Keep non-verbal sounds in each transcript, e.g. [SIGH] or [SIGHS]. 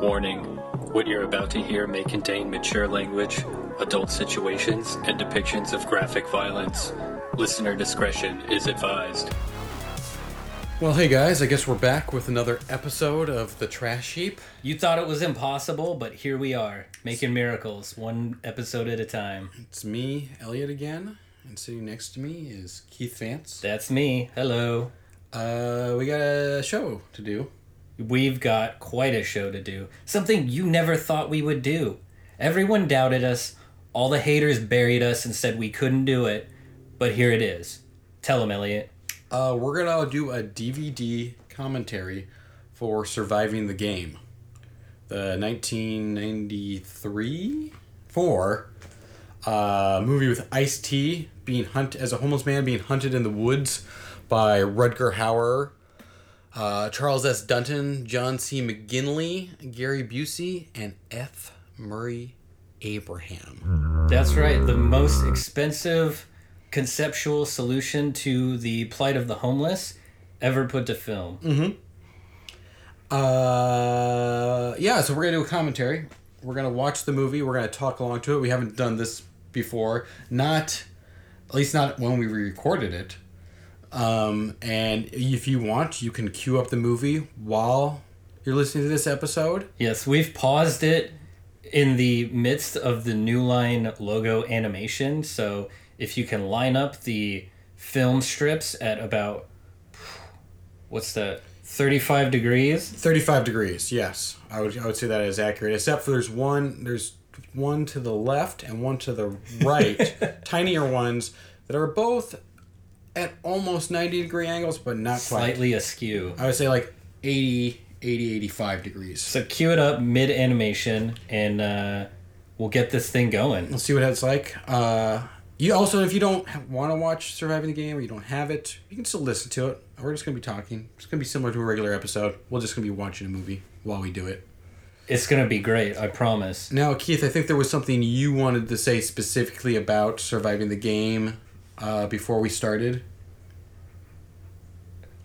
Warning What you're about to hear may contain mature language, adult situations, and depictions of graphic violence. Listener discretion is advised. Well, hey guys, I guess we're back with another episode of The Trash Heap. You thought it was impossible, but here we are, making miracles, one episode at a time. It's me, Elliot, again, and sitting next to me is Keith Vance. That's me. Hello. Uh, we got a show to do. We've got quite a show to do. Something you never thought we would do. Everyone doubted us, all the haters buried us and said we couldn't do it, but here it is. Tell them, Elliot. Uh, we're gonna do a DVD commentary for Surviving the Game, the 1993 four uh, movie with Ice T being hunt as a homeless man being hunted in the woods by Rutger Hauer, uh, Charles S. Dutton, John C. McGinley, Gary Busey, and F. Murray Abraham. That's right, the most expensive conceptual solution to the plight of the homeless ever put to film. Uh, yeah, so we're gonna do a commentary. We're gonna watch the movie. We're gonna talk along to it. We haven't done this before, not at least not when we recorded it. Um, and if you want, you can queue up the movie while you're listening to this episode. Yes, we've paused it in the midst of the New Line logo animation. So if you can line up the film strips at about what's that, thirty-five degrees. 35 degrees. Yes, I would I would say that is accurate. Except for there's one there's one to the left and one to the right, [LAUGHS] tinier ones that are both at almost 90 degree angles, but not quite. Slightly askew. I would say like 80, 80, 85 degrees. So cue it up mid animation, and uh, we'll get this thing going. Let's see what it's like. Uh, you also, if you don't want to watch Surviving the Game or you don't have it, you can still listen to it. We're just gonna be talking. It's gonna be similar to a regular episode. We're just gonna be watching a movie while we do it. It's gonna be great, I promise. Now, Keith, I think there was something you wanted to say specifically about Surviving the Game uh, before we started.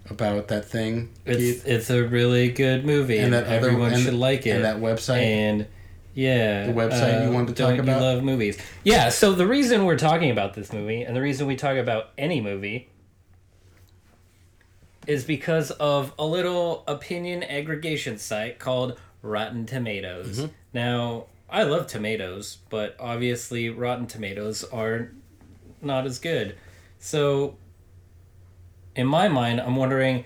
About that thing, It's Keith, it's a really good movie, And and, that other- everyone and- should like it. and that website? and yeah, The website you uh, wanted to talk about? You love movies. Yeah. So the reason we're talking about this movie, and the reason we talk about any movie, is because of a little opinion aggregation site called Rotten Tomatoes. Mm-hmm. Now, I love tomatoes, but obviously Rotten Tomatoes are not as good. So, in my mind, I'm wondering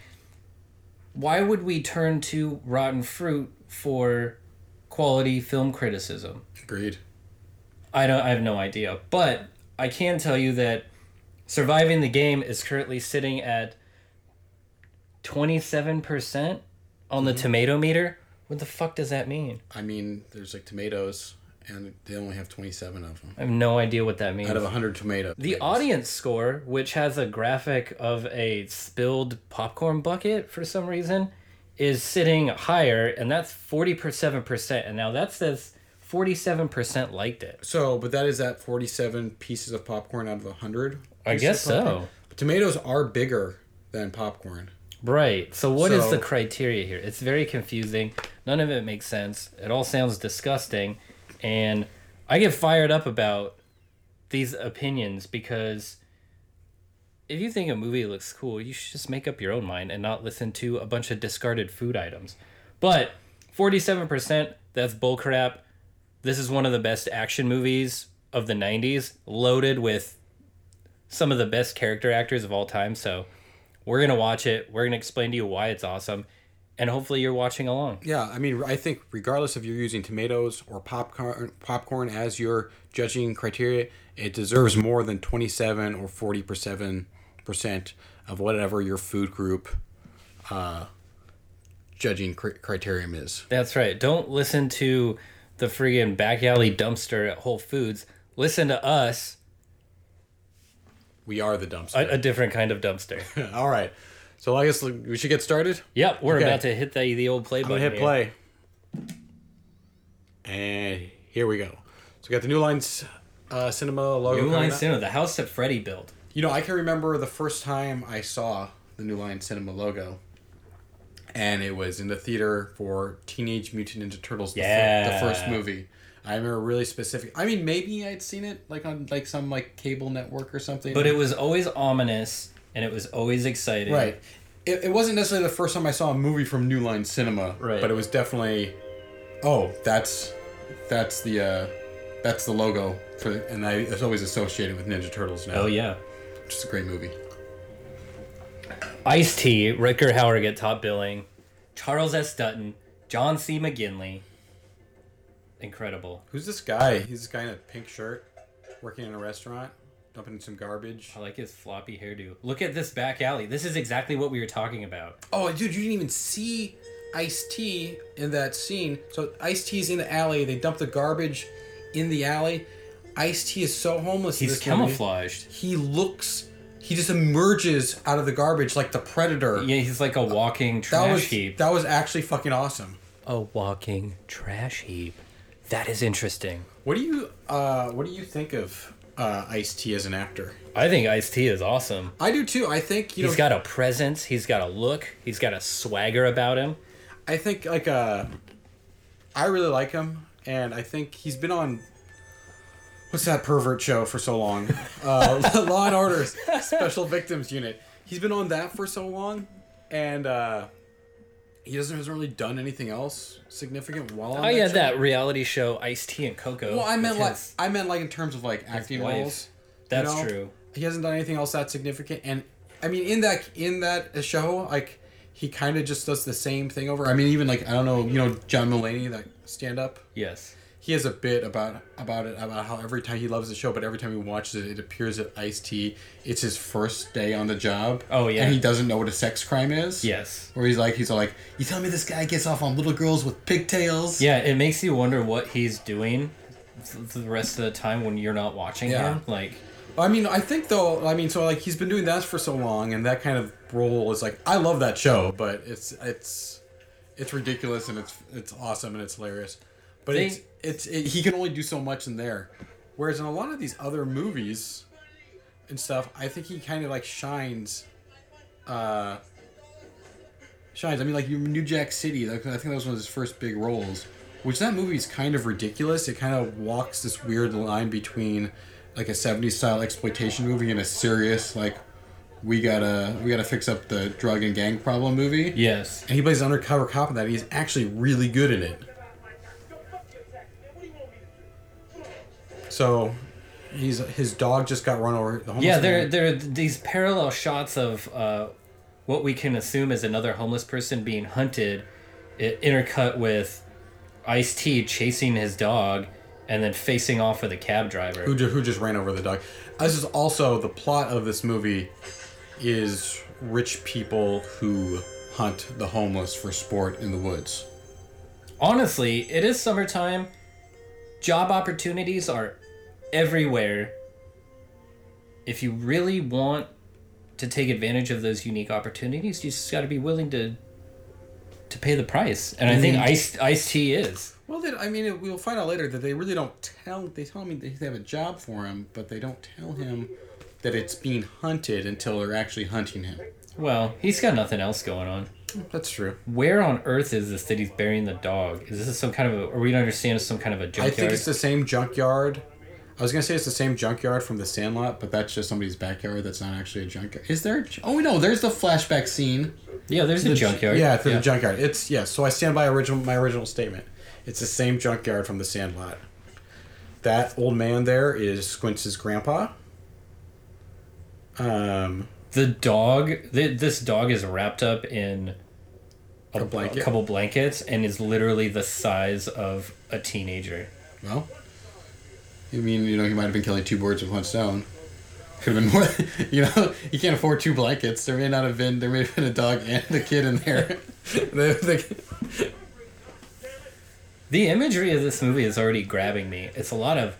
why would we turn to rotten fruit for quality film criticism? agreed. I don't I have no idea. But I can tell you that surviving the game is currently sitting at 27% on the mm-hmm. tomato meter. What the fuck does that mean? I mean, there's like tomatoes, and they only have 27 of them I have no idea what that means. out of 100 tomatoes. The audience score, which has a graphic of a spilled popcorn bucket for some reason, is sitting higher, and that's 47%. And now that says 47% liked it. So, but that is at 47 pieces of popcorn out of 100? I guess so. But tomatoes are bigger than popcorn. Right. So what is So- the criteria here? It's very confusing. None of it makes sense. It all sounds disgusting, and I get fired up about these opinions because if you think a movie looks cool, you should just make up your own mind and not listen to a bunch of discarded food items. But 47%, that's bullcrap. This is one of the best action movies of the 90s, loaded with some of the best character actors of all time. So we're going to watch it. We're going to explain to you why it's awesome. And hopefully you're watching along. Yeah, I mean, I think regardless if you're using tomatoes or popcorn, popcorn as your judging criteria, it deserves more than 27 or 47 percent of whatever your food group uh, judging cr- criterion is. That's right. Don't listen to the friggin' back alley dumpster at Whole Foods. Listen to us, We are the a, dumpster. a different kind of dumpster. [LAUGHS] All right, so I guess we should get started. Yep, we're Okay. about to hit the, the old play I'm button. hit here. play, and here we go. So we got the New Lines uh, Cinema logo. New Line. Cinema, the house that Freddie built. You know, I can remember the first time I saw the New Line Cinema logo, and it was in the theater for Teenage Mutant Ninja Turtles, the, fir- Yeah. the first movie. I remember really specific. I mean, maybe I'd seen it like on like some like cable network or something. But it was always ominous and it was always exciting. right. It, it wasn't necessarily the first time I saw a movie from New Line Cinema, Right. But it was definitely, oh, that's that's the uh, that's the logo for, and I it's always associated with Ninja Turtles now. Oh yeah. which is a great movie. Ice T, Rutger Hauer get top billing, Charles S. Dutton, John C. McGinley. Incredible. Who's this guy? He's this guy in a pink shirt, working in a restaurant, dumping some garbage. I like his floppy hairdo. Look at this back alley. This is exactly what we were talking about. Oh, dude, you didn't even see Ice T in that scene. So Ice T's in the alley. They dump the garbage in the alley. Ice T is so homeless. in He's this movie. camouflaged. He looks. He just emerges out of the garbage like the predator. Yeah, he's like a walking that trash was heap. that was actually fucking awesome. A walking trash heap. That is interesting. What do you uh What do you think of uh, Ice T as an actor? I think Ice T is awesome. I do too. I think you He's know. got a presence. He's got a look. He's got a swagger about him. I think like uh I really like him and I think he's been on what's that pervert show for so long? [LAUGHS] Uh Law and Order Special Victims Unit. He's been on that for so long and uh he doesn't hasn't really done anything else significant while on Oh yeah, show. that reality show Ice T and Coco. Well, I meant like his- I meant like in terms of like acting wife. roles. That's know? true. He hasn't done anything else that significant, and I mean in that in that show, like he kind of just does the same thing over. I mean, even like I don't know, you know, John Mulaney, that stand up. Yes. He has a bit about about it about how every time he loves the show, but every time he watches it, it appears that Ice T. It's his first day on the job. Oh, yeah. and he doesn't know what a sex crime is. Yes. where he's like, he's like, you tell me this guy gets off on little girls with pigtails. Yeah, it makes you wonder what he's doing the rest of the time when you're not watching Yeah. him. Like, I mean, I think though, I mean, so like he's been doing that for so long, and that kind of role is like I love that show, but it's it's it's ridiculous and it's it's awesome and it's hilarious, but They- it's it's it, he can only do so much in there, whereas in a lot of these other movies and stuff, I think he kind of like shines. Uh, shines. I mean, like you New Jack City. Like, I think that was one of his first big roles. Which that movie is kind of ridiculous. It kind of walks this weird line between like a '70s style exploitation movie and a serious like we gotta we gotta fix up the drug and gang problem movie. yes. And he plays an undercover cop in that. He's actually really good in it. So, he's his dog just got run over. The homeless Yeah, there, man- there are these parallel shots of uh, what we can assume is another homeless person being hunted, i- intercut with Ice T chasing his dog and then facing off with a cab driver. who, ju- who just ran over the dog. This is also the plot of this movie is rich people who hunt the homeless for sport in the woods. Honestly, it is summertime. Job opportunities are everywhere. If you really want to take advantage of those unique opportunities, you just got to be willing to to pay the price. And I think Ice Ice T is. Well, they, I mean, we'll find out later that they really don't tell. They tell him they have a job for him, but they don't tell him that it's being hunted until they're actually hunting him. Well, he's got nothing else going on. That's true. Where on earth is this that he's burying the dog? Is this some kind of a? Are we to understand as some kind of a junkyard? I think it's the same junkyard. I was gonna say it's the same junkyard from the Sandlot, but that's just somebody's backyard. That's not actually a junkyard. Is there? a Oh no, there's the flashback scene. yeah, there's a The- junkyard. Yeah, for the junkyard. It's yeah. So I stand by original my original statement. It's the same junkyard from the Sandlot. That old man there is Squints' grandpa. Um, The dog. Th- this dog is wrapped up in a, A blanket? a couple blankets and is literally the size of a teenager. well, I mean, you know, he might have been killing two birds with one stone. Could have been more. [LAUGHS] You know, [LAUGHS] you can't afford two blankets. There may not have been. There may have been a dog and a kid in there. [LAUGHS] The imagery of this movie is already grabbing me. It's a lot of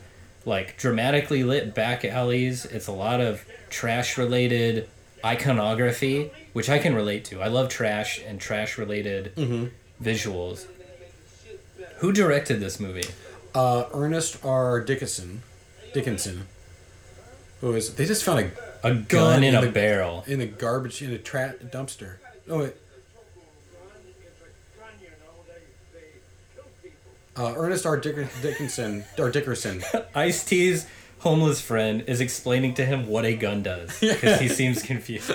like dramatically lit back alleys. It's a lot of trash related iconography, which I can relate to. I love trash and trash related mm-hmm. visuals. Who directed this movie? uh, Ernest R. Dickinson, Dickinson, who is they just found a a gun, gun in, in, a the, barrel in the garbage in a tra- dumpster. Oh wait. Uh, Ernest R. Dick- Dickinson or Dickerson. [LAUGHS] Ice T's homeless friend is explaining to him what a gun does because yeah. he [LAUGHS] seems confused. [LAUGHS]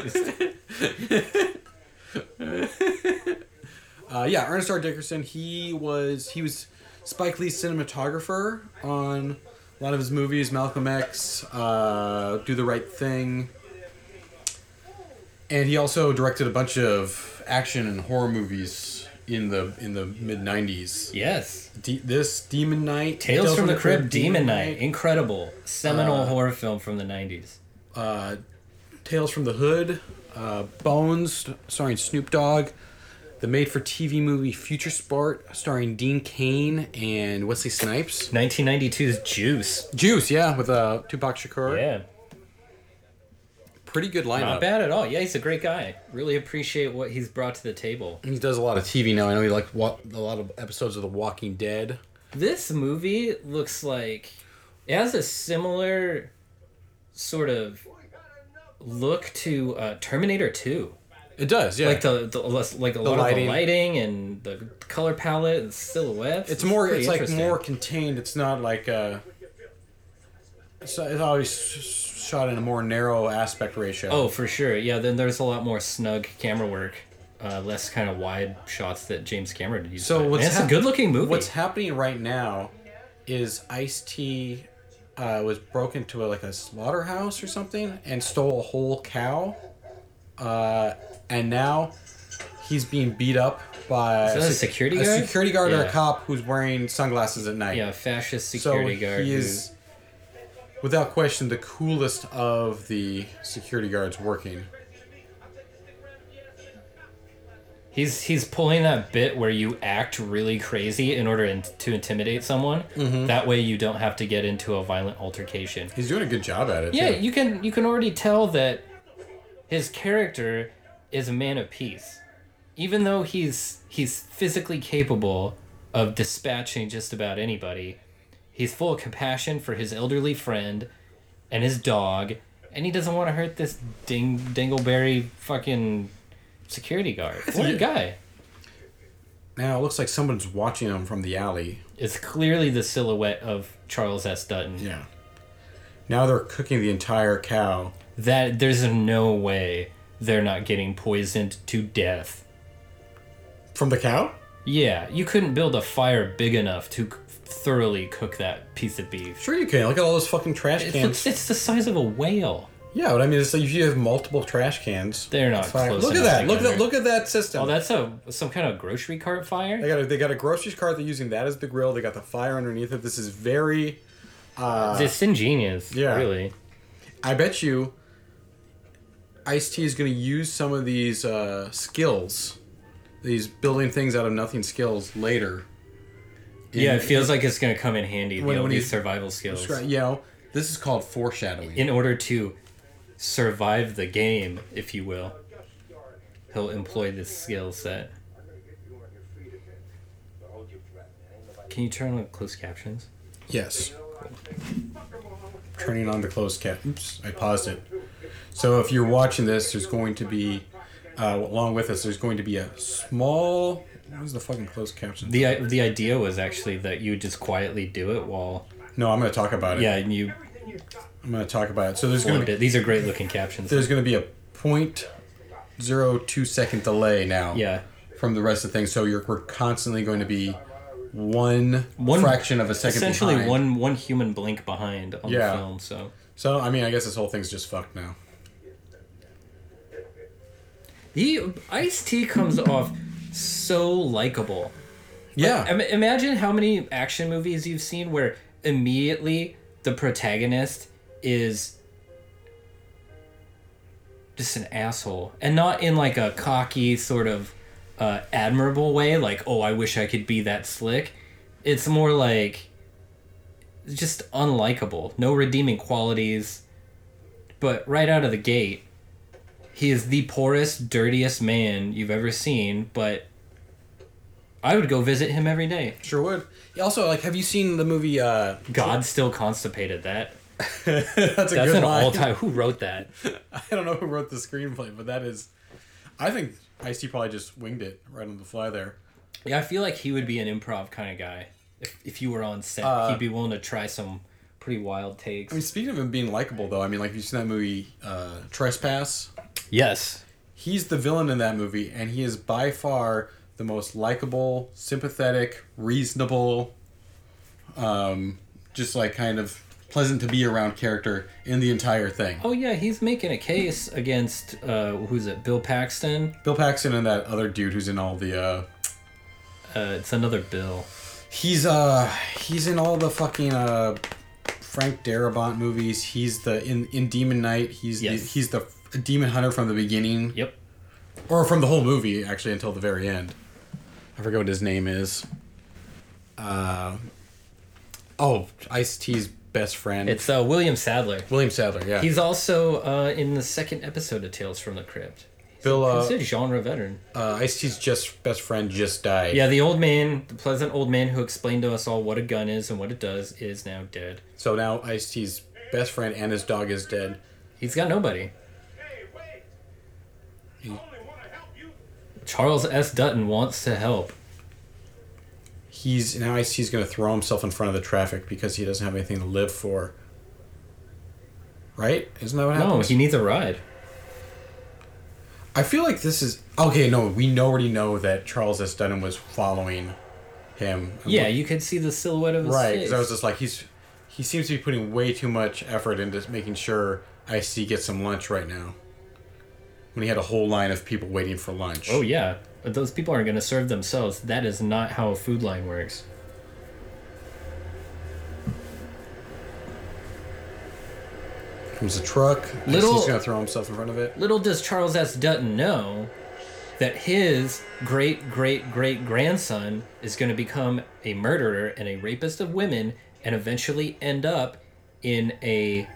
uh, yeah, Ernest R. Dickerson. He was he was Spike Lee's cinematographer on a lot of his movies. Malcolm X, uh, Do the Right Thing, and he also directed a bunch of action and horror movies in the in the mid '90s. yes. De- this Demon Knight, Tales, from, the Crypt, Demon Knight, Incredible. Seminal Uh, horror film from the 90s. uh, Tales from the Hood, uh, Bones, starring Snoop Dogg, the made-for-TV movie Future Sport, starring Dean Cain and Wesley Snipes. 1992's Juice. Juice, yeah, with uh, Tupac Shakur. Yeah. Pretty good lineup. Not bad at all. Yeah, he's a great guy. Really appreciate what he's brought to the table. He does a lot of TV now. I know he like wa- a lot of episodes of The Walking Dead. This movie looks like it has a similar sort of look to uh, Terminator 2. It does, yeah. Like the, the less- like a lot lighting. of the lighting and the color palette and silhouettes. it's more. It's like more contained. It's not like uh. It's, it's always shot in a more narrow aspect ratio. Oh, for sure. Yeah, then there's a lot more snug camera work. Uh, less kind of wide shots that James Cameron used. So what's it's a good looking movie. What's happening right now is Ice T uh, was broke into a, like a slaughterhouse or something and stole a whole cow, uh, and now he's being beat up by a security a guard? security guard or a cop who's wearing sunglasses at night. yeah, fascist so security guard. he who- is, without question, the coolest of the security guards working. He's he's pulling that bit where you act really crazy in order in, to intimidate someone. Mm-hmm. That way you don't have to get into a violent altercation. He's doing a good job at it. Yeah, too. you can you can already tell that his character is a man of peace. Even though he's he's physically capable of dispatching just about anybody, he's full of compassion for his elderly friend and his dog, and he doesn't want to hurt this ding dingleberry fucking security guard. What a guy. Now it looks like someone's watching him from the alley. It's clearly the silhouette of Charles S. Dutton. Yeah. Now they're cooking the entire cow. That there's no way they're not getting poisoned to death. From the cow? Yeah, you couldn't build a fire big enough to thoroughly cook that piece of beef. Sure you can. Look at all those fucking trash cans. it's, it's the size of a whale. yeah, but I mean, it's like if you have multiple trash cans. They're not fire- close Look at that. Look at that. Look at that system. Oh, that's a some kind of grocery cart fire. they got a, they got a grocery cart. They're using that as the grill. They got the fire underneath it. This is very. Uh, it's ingenious. yeah. really. I bet you. Ice T is going to use some of these uh, skills, these building things out of nothing skills later. Yeah, it feels like it's gonna come in handy. When- the, when these survival skills. You know, this is called foreshadowing. In order to survive the game, if you will, he'll employ this skill set. Can you turn on closed captions? Yes. Turning on the closed cap. Oops, I paused it. So if you're watching this, there's going to be, uh, along with us, there's going to be a small. What was the fucking closed caption? The the idea was actually that you would just quietly do it while no, I'm going to talk about it. yeah, and you I'm going to talk about it. So there's going to it. These are great looking captions. there's going to be a point zero two second delay now. Yeah. From the rest of the thing, so you're we're constantly going to be one, One- fraction of a second Essentially behind. one one human blink behind on Yeah. the film, so So I mean, I guess this whole thing's just fucked now. He Ice T comes off so likable. Yeah. Im- imagine how many action movies you've seen where immediately the protagonist is just an asshole and not in like a cocky sort of uh, admirable way like oh i wish i could be that slick it's more like just unlikable no redeeming qualities but right out of the gate he is the poorest dirtiest man you've ever seen but i would go visit him every day Sure would. Also, like, have you seen the movie? uh god still constipated that [LAUGHS] That's a that's good an line. all-time who wrote that [LAUGHS] I don't know who wrote the screenplay, but that is. I think Ice T probably just winged it right on the fly there. Yeah, I feel like he would be an improv kind of guy. if, if you were on set, Uh, he'd be willing to try some pretty wild takes. I mean, speaking of him being likable, though, I mean, like, you've seen that movie, uh, Trespass? yes. He's the villain in that movie, and he is by far the most likable, sympathetic, reasonable, um, just like kind of pleasant to be around character in the entire thing. Oh yeah, he's making a case against uh, who's it? Bill Paxton. Bill Paxton and that other dude who's in all the, uh, Uh, it's another Bill. he's, uh, he's in all the fucking, uh, Frank Darabont movies. He's the, in, in Demon Knight, he's Yes. the, he's the demon hunter from the beginning. Yep. or from the whole movie actually until the very end. I forget what his name is. Uh, oh, Ice T's best friend. It's uh, William Sadler. William Sadler. Yeah, He's also uh, in the second episode of Tales from the Crypt. Bill. He's Uh, a genre veteran. uh, Ice T's just best friend just died. Yeah, the old man, the pleasant old man who explained to us all what a gun is and what it does, is now dead. So now Ice T's best friend and his dog is dead. He's got nobody. Hey, wait! He- I only want to help you. Charles S. Dutton wants to help. He's now Ice T's gonna throw himself in front of the traffic because he doesn't have anything to live for. Right? Isn't that what No, happens? he needs a ride. I feel like this is okay. No, we already know that Charles S. Dutton was following him. Yeah, you could see the silhouette of his Right, because I was just like, he's he seems to be putting way too much effort into making sure I see get some lunch right now. When he had a whole line of people waiting for lunch. Oh yeah, but those people aren't going to serve themselves. That is not how a food line works. Comes a truck. Little- He's gonna throw himself in front of it. Little does Charles S. Dutton know that his great great great grandson is going to become a murderer and a rapist of women and eventually end up in a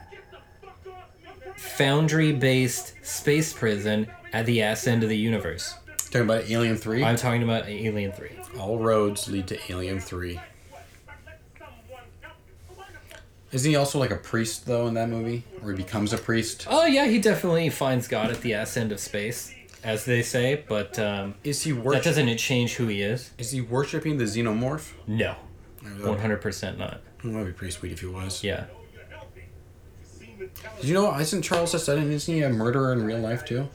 foundry based space prison at the ass end of the universe. Talking about Alien Three. I'm talking about Alien 3. All roads lead to Alien Three. Isn't he also like a priest though in that movie, or he becomes a priest? Oh, yeah, he definitely finds God at the ass end of space, as they say, but um, Is he worship- that doesn't change who he is. Is he worshiping the xenomorph? No, 100% not. That would be pretty sweet if he was. Yeah. Did you know? Isn't Charles S. Dutton? Isn't he a murderer in real life too?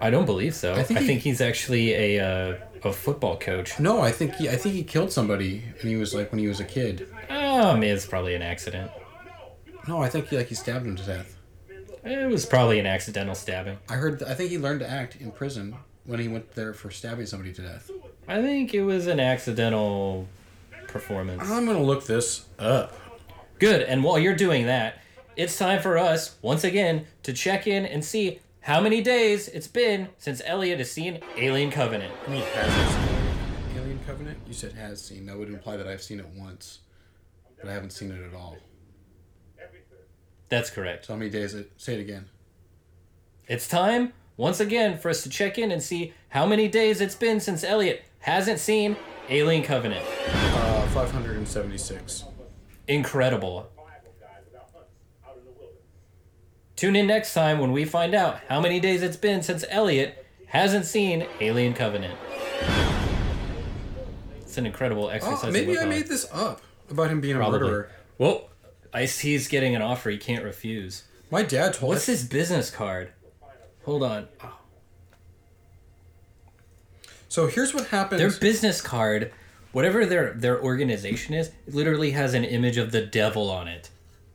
I don't believe so. I I think, think he's actually a uh, a football coach. No, I think he. I think he killed somebody, and he was like when he was a kid. Oh, I mean, it's probably an accident. No, I think he like he stabbed him to death. It was probably an accidental stabbing. I heard. I think he learned to act in prison when he went there for stabbing somebody to death. I think it was an accidental performance. I'm gonna look this up. Good. And while you're doing that, it's time for us once again to check in and see how many days it's been since Elliot has seen Alien Covenant. I mean, has seen Alien Covenant? You said has seen. That would imply that I've seen it once, but I haven't seen it at all. That's correct. So how many days? It say it again. It's time once again for us to check in and see how many days it's been since Elliot hasn't seen Alien Covenant. Uh, 576. Incredible. Tune in next time when we find out how many days it's been since Elliot hasn't seen Alien Covenant. It's an incredible exercise. Oh, maybe I on. made this up about him being a Probably. murderer. Well, Ice T's getting an offer he can't refuse. My dad told me What's us. his business card? Hold on. Oh, So here's what happens. Their business card, whatever their their organization is, literally has an image of the devil on it.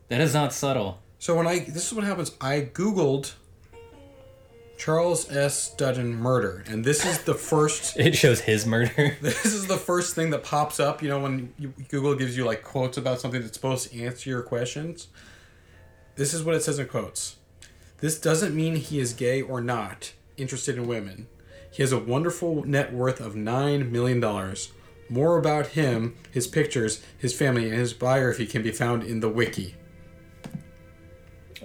That is not subtle. So when I this is what happens. I googled Charles S. Dutton murder, and this is the first. [LAUGHS] It shows his murder. [LAUGHS] This is the first thing that pops up. You know when you, Google gives you like quotes about something that's supposed to answer your questions. This is what it says in quotes. This doesn't mean he is gay or not interested in women. He has a wonderful net worth of nine million dollars. More about him, his pictures, his family, and his biography can be found in the wiki.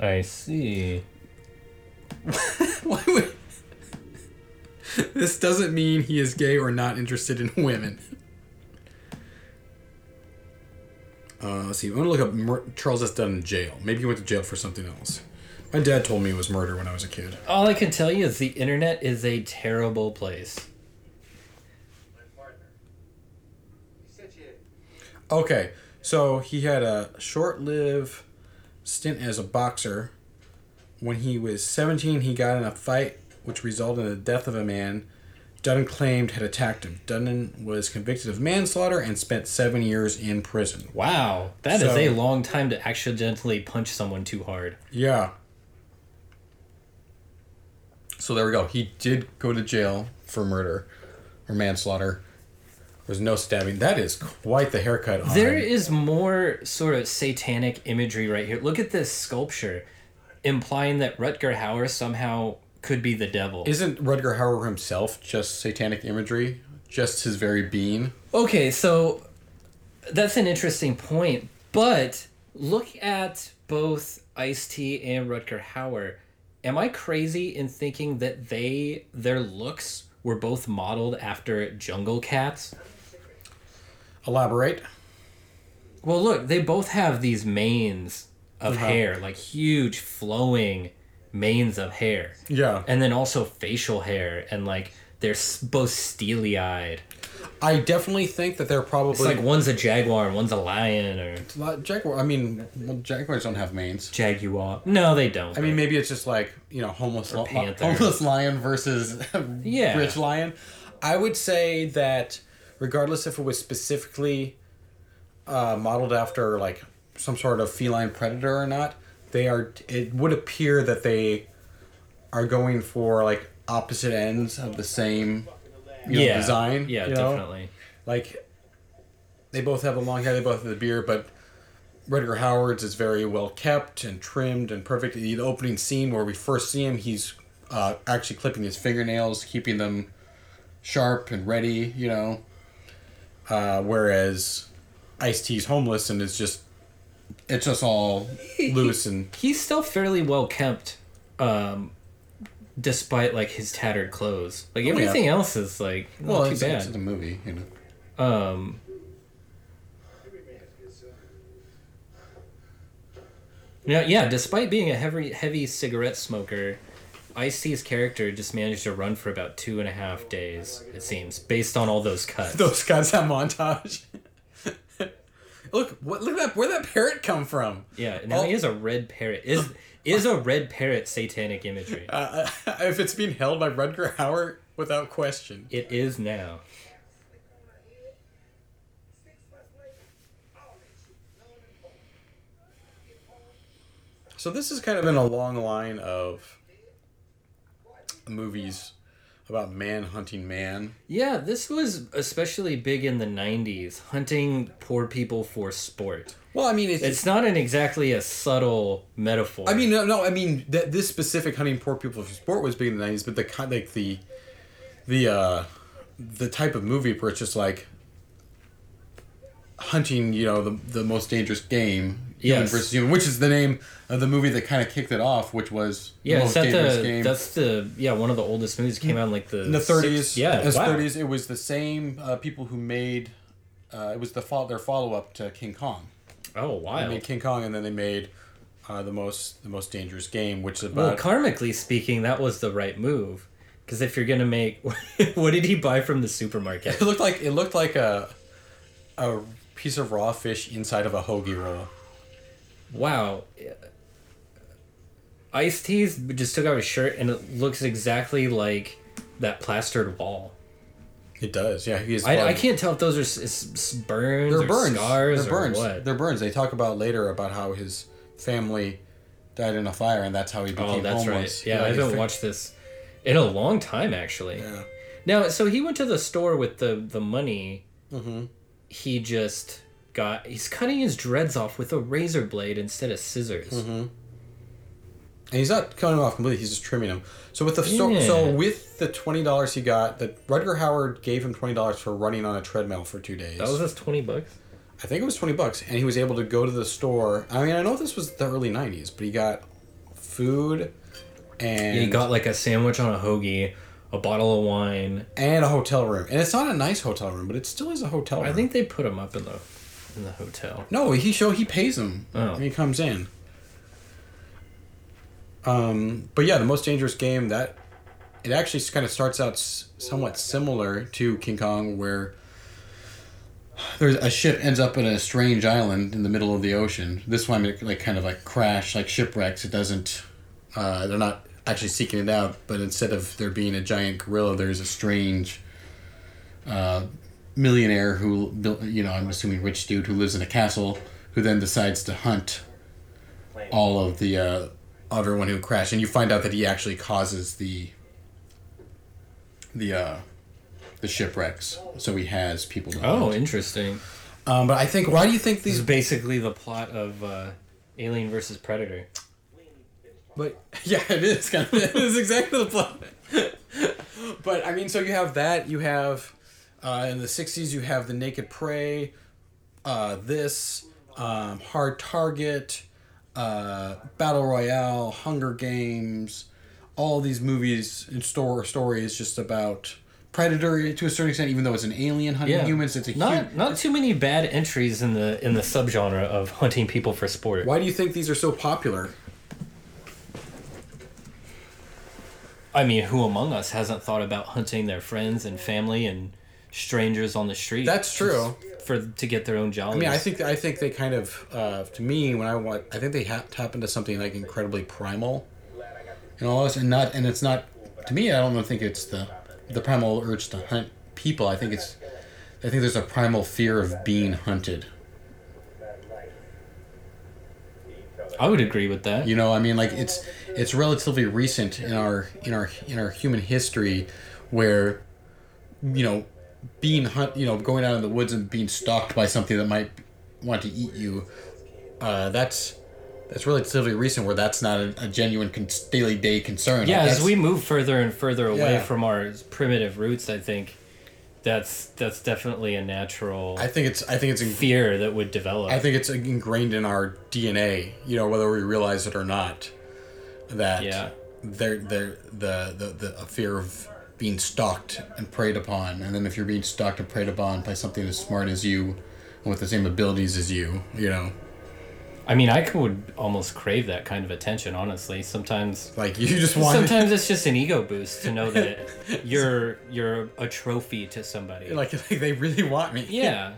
I see. [LAUGHS] Why would this doesn't mean he is gay or not interested in women. Uh, let's see. I want to look up Mur- Charles S. Dutton in jail. Maybe he went to jail for something else. My dad told me it was murder when I was a kid. All I can tell you is the internet is a terrible place. Okay, so he had a short-lived stint as a boxer. When he was 17, he got in a fight which resulted in the death of a man Dutton claimed had attacked him. Dutton was convicted of manslaughter and spent seven years in prison. Wow, that is So- a long time to accidentally punch someone too hard. Yeah. So there we go. He did go to jail for murder or manslaughter. There was no stabbing. That is quite the haircut. On There is more sort of satanic imagery right here. Look at this sculpture, implying that Rutger Hauer somehow could be the devil. Isn't Rutger Hauer himself just satanic imagery? Just his very being? Okay, so that's an interesting point, but look at both Ice T and Rutger Hauer. Am I crazy in thinking that they their looks were both modeled after jungle cats? Elaborate. Well, look, they both have these manes of Uh-huh. hair, like huge flowing manes of hair. Yeah. And then also facial hair and like they're both steely eyed. I definitely think that they're It's probably like one's a jaguar and one's a lion or Jaguar. I mean, well, jaguars don't have manes. jaguar. No, they don't. I mean, maybe it's just like you know, homeless, li- homeless lion versus [LAUGHS] Yeah. rich lion. I would say that regardless if it was specifically uh, modeled after like some sort of feline predator or not, they are. It would appear that they are going for like opposite ends of the same you know, yeah, design. Yeah, you know? definitely. like they both have a long hair, they both have the beard, but Rutger Hauer's is very well kept and trimmed and perfect. The opening scene where we first see him, he's uh, actually clipping his fingernails, keeping them sharp and ready, you know. Uh, whereas Ice T's homeless and is just it's just all loose and [LAUGHS] He's still fairly well kept, um, despite like his tattered clothes. Like Oh, yeah. everything else is like well, too it's, it's bad. a movie, you know. Um, yeah, yeah. Despite being a heavy, heavy cigarette smoker, Ice T's character just managed to run for about two and a half days. It seems, based on all those cuts. [LAUGHS] Those cuts, that montage. Look, what look at that where that parrot come from? yeah, now Oh. he has a red parrot. Is is a red parrot satanic imagery? Uh, [LAUGHS] if it's being held by Rutger Hauer, without question. It is now. So this is kind of in a long line of movies about man hunting man. Yeah, this was especially big in the 90s, hunting poor people for sport. Well, I mean, it's. It's not an exactly a subtle metaphor. I mean, no, no. I mean that this specific hunting poor people for sport was big in the nineties, but the kind like the, the uh, the type of movie where it's just like hunting, you know, the the most dangerous game, human Yes. versus human, which is the name of the movie that kind of kicked it off, which was yeah, the most that dangerous the game. that's the yeah one of the oldest movies came out in like the in the thirties. yeah, as wow. thirties, it was the same uh, people who made. Uh, it was the fo- their follow up to King Kong. Oh They wow. made King Kong, and then they made uh, the most the most dangerous game, which is Well, karmically speaking, that was the right move. Because if you're gonna make, [LAUGHS] what did he buy from the supermarket? it looked like it looked like a a piece of raw fish inside of a hoagie roll. Wow. Ice T's just took out his shirt and it looks exactly like that plastered wall. It does, yeah. He is. I, I can't tell if those are s- s- burns They're or burns. scars They're burns. what. They're burns. They talk about later about how his family died in a fire, and that's how he became Oh, that's homeless. right. Yeah, I haven't fa- watched this in a long time actually. Yeah. Now, so he went to the store with the the money. Mm-hmm. He just got. He's cutting his dreads off with a razor blade instead of scissors. Mm-hmm. And he's not cutting them off completely. He's just trimming them. So with the so, Yeah. so with the twenty dollars he got, that Rutger Hauer gave him twenty dollars for running on a treadmill for two days. That was his twenty bucks. I think it was twenty bucks, and he was able to go to the store. I mean, I know this was the early '90s, but he got food and He got like a sandwich on a hoagie, a bottle of wine. and a hotel room. And it's not a nice hotel room, but it still is a hotel room. I think they put him up in the in the hotel. no, he show he pays him Oh. when he comes in. Um, but yeah, the most dangerous game that it actually kind of starts out s- somewhat similar to King Kong, where there's a ship ends up in a strange island in the middle of the ocean. This one it like kind of like crash like shipwrecks. It doesn't. Uh, they're not actually seeking it out, but instead of there being a giant gorilla, there's a strange uh, millionaire who built. You know, I'm assuming rich dude who lives in a castle who then decides to hunt all of the uh, everyone who crashed, and you find out that he actually causes the the uh, the shipwrecks. So he has people. To Oh, hunt. interesting. Um, but I think why do you think This is basically the plot of uh, Alien versus Predator. But [LAUGHS] yeah, it is kind of [LAUGHS] it is exactly the plot. [LAUGHS] but I mean, so you have that. You have uh, in the '60s, you have the Naked Prey, uh, this um, Hard Target, uh, Battle Royale, Hunger Games, all these movies and store stories just about predator to a certain extent. Even though it's an alien hunting Yeah, humans, it's a not not too many bad entries in the in the subgenre of hunting people for sport. Why do you think these are so popular? I mean, who among us hasn't thought about hunting their friends and family and strangers on the street? That's true. For to get their own jollies. I mean, I think I think they kind of, uh, to me, when I want, I think they ha- tap into something like incredibly primal, and all this, and not, and it's not, to me, I don't think it's the, the primal urge to hunt people. I think it's, I think there's a primal fear of being hunted. I would agree with that. You know, I mean, like it's, it's relatively recent in our, in our, in our human history, where, you know, being hunt, you know, going out in the woods and being stalked by something that might want to eat you, uh, that's that's relatively recent. Where that's not a, a genuine con- daily day concern. yeah, Like, as we move further and further away Yeah. from our primitive roots, I think that's that's definitely a natural I think it's I think it's in, fear that would develop. I think it's ingrained in our DNA. You know, whether we realize it or not, that Yeah. they're they're the the the a fear of being stalked and preyed upon, and then if you're being stalked and preyed upon by something as smart as you, and with the same abilities as you, you know, I mean, I could almost crave that kind of attention. Honestly, sometimes. like you just want. Sometimes it's just an ego boost to know that [LAUGHS] you're you're a trophy to somebody. like, [LAUGHS] like they really want me. yeah,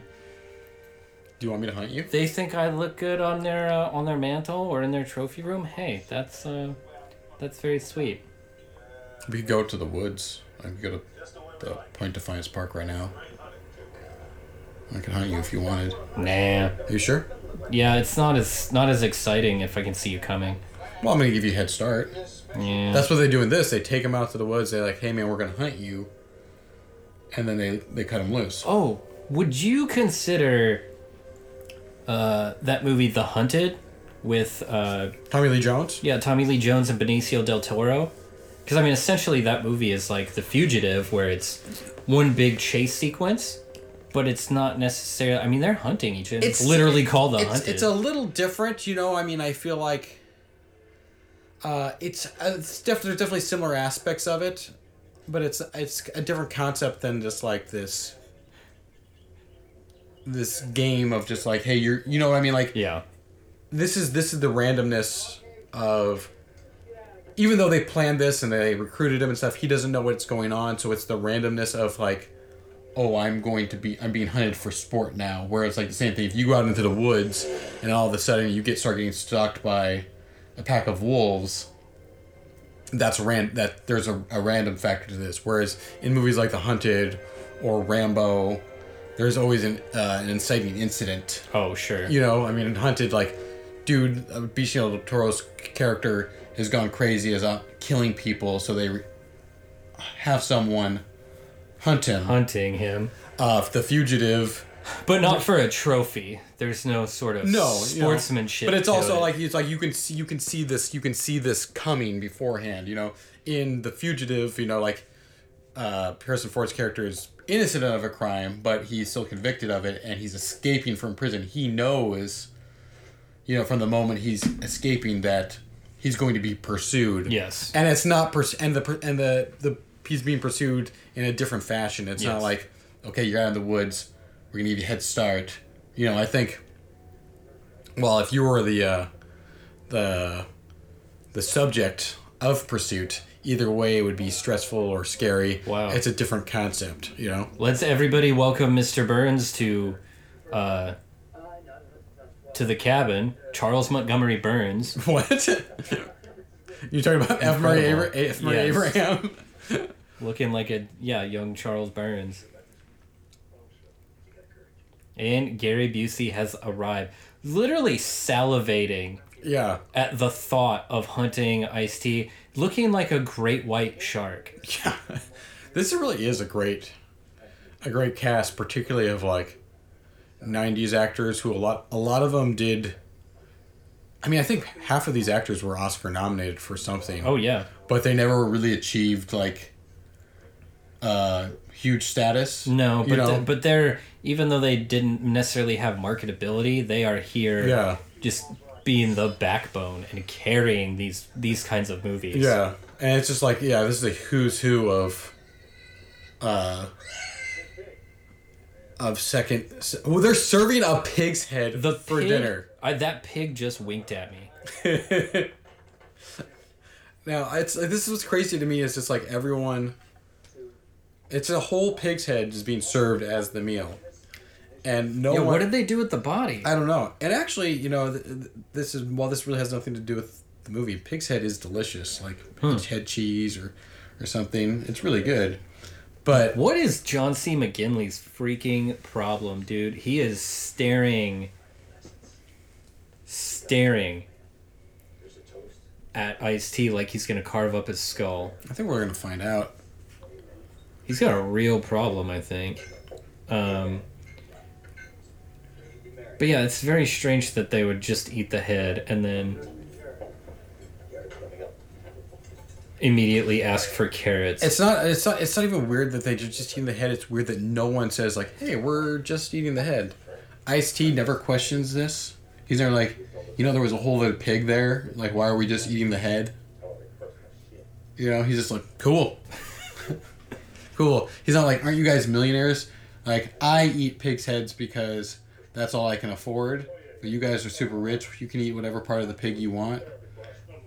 [LAUGHS] Do you want me to hunt you? they think I look good on their uh, on their mantle or in their trophy room. Hey, that's uh, that's very sweet. We could go to the woods. I could go to the Point Defiance Park right now. I could hunt you if you wanted. Nah. Are you sure? Yeah, it's not as not as exciting if I can see you coming. Well, I'm gonna give you a head start. Yeah. That's what they do in this. They take him out to the woods. They're like, "Hey, man, we're gonna hunt you," and then they they cut him loose. oh, would you consider uh, that movie The Hunted with uh, Tommy Lee Jones. yeah Tommy Lee Jones and Benicio del Toro? Because I mean, essentially, that movie is like The Fugitive, where it's one big chase sequence, but it's not necessarily. I mean, they're hunting each other. It's, literally called The it's, Hunted. It's a little different, you know. I mean, I feel like uh, it's uh, it's def- there's definitely similar aspects of it, but it's it's a different concept than just like this this game of just like, hey, you're you know what I mean, like yeah. this is this is the randomness of even though they planned this and they recruited him and stuff he doesn't know what's going on. So it's the randomness of like oh i'm going to be i'm being hunted for sport now. Whereas like the same thing if you go out into the woods and all of a sudden you get start getting stalked by a pack of wolves that's ran that there's a, a random factor to this. Whereas in movies like the hunted or rambo there's always an, uh, an inciting incident. Oh sure. you know, I mean, in Hunted, like, dude, uh, Benicio del Toro's character has gone crazy, is out killing people, so they re- have someone hunt him. Hunting him, Uh, the fugitive. but not for a trophy. There's no sort of No, you know, sportsmanship. but it's also it. like it's like you can see you can see this you can see this coming beforehand. You know, in the fugitive, you know, like uh, Harrison Ford's character is innocent of a crime, but he's still convicted of it, and he's escaping from prison. He knows, you know, from the moment he's escaping that he's going to be pursued. Yes. and it's not pers- and the and the the he's being pursued in a different fashion. It's not like okay, you're out in the woods, we're gonna give you a head start. You know, I think. Well, if you were the uh, the the subject of pursuit, either way it would be stressful or scary. Wow. It's a different concept, you know. Let's everybody welcome Mr. Burns to uh to the cabin. Charles Montgomery Burns. [LAUGHS] What? you talking about F. Murray. Abra- F. Murray Yes. Abraham? Looking like a yeah, young Charles Burns. And Gary Busey has arrived. Literally salivating yeah. at the thought of hunting Ice T, looking like a great white shark. [LAUGHS] Yeah. This really is a great a great cast, particularly of like 90s actors who a lot a lot of them did I mean, I think half of these actors were Oscar nominated for something. Oh yeah. but they never really achieved like uh huge status. No, but but they're even though they didn't necessarily have marketability, they are here yeah, just being the backbone and carrying these these kinds of movies. yeah, and it's just like yeah, this is a who's who of uh of second. Well, they're serving a pig's head The for pig- dinner. I, that pig just winked at me. [LAUGHS] Now, it's this is what's crazy to me is just like everyone. It's a whole pig's head just being served as the meal, and no Yeah, one. what did they do with the body? I don't know. And actually, you know, th- th- this is while this really has nothing to do with the movie. Pig's head is delicious, like Hmm. head cheese or or something. It's really good. But What is John C. McGinley's freaking problem, dude? He is staring, staring at Ice T like he's gonna carve up his skull. I think we're gonna find out. He's got a real problem, I think. Um, but yeah, it's very strange that they would just eat the head and then immediately ask for carrots. It's not. It's not. It's not even weird that they ju- just eating the head. It's weird that no one says like, "Hey, we're just eating the head." Ice T never questions this. He's never like, you know, there was a whole little pig there. Like, why are we just eating the head? You know, he's just like, cool, [LAUGHS] cool. He's not like, aren't you guys millionaires? Like, I eat pigs' heads because that's all I can afford. But you guys are super rich. You can eat whatever part of the pig you want,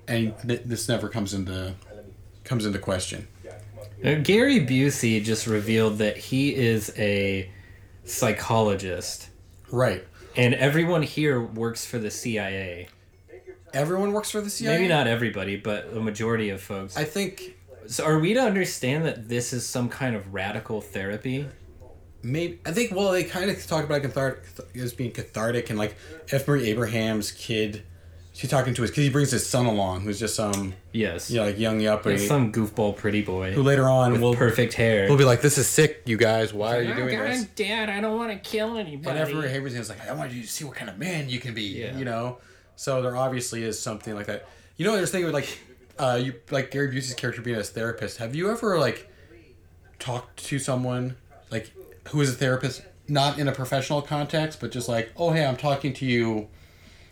and th- this never comes into comes into question. Uh, Gary Busey just revealed that he is a psychologist, Right. and everyone here works for the CIA. Everyone works for the CIA. Maybe not everybody, but the majority of folks. I think So, are we to understand that this is some kind of radical therapy? maybe. I think well, they kind of talk about cathartic as being cathartic and like F. Murray Abraham's kid. She's talking to his because he brings his son along, who's just some Yes. you know, like young yuppie Some goofball pretty boy who later on with will perfect hair. will be like, "This is sick, you guys. Why are you Oh, doing God, this?" Dad, I don't want to kill anybody. And F. Murray Abraham's like, "I want you to see what kind of man you can be." Yeah. You know, so there obviously is something like that. You know, there's thinking with like, uh, you like Gary Busey's character being a therapist. Have you ever like talked to someone like who is a therapist, not in a professional context, but just like, oh hey, I'm talking to you.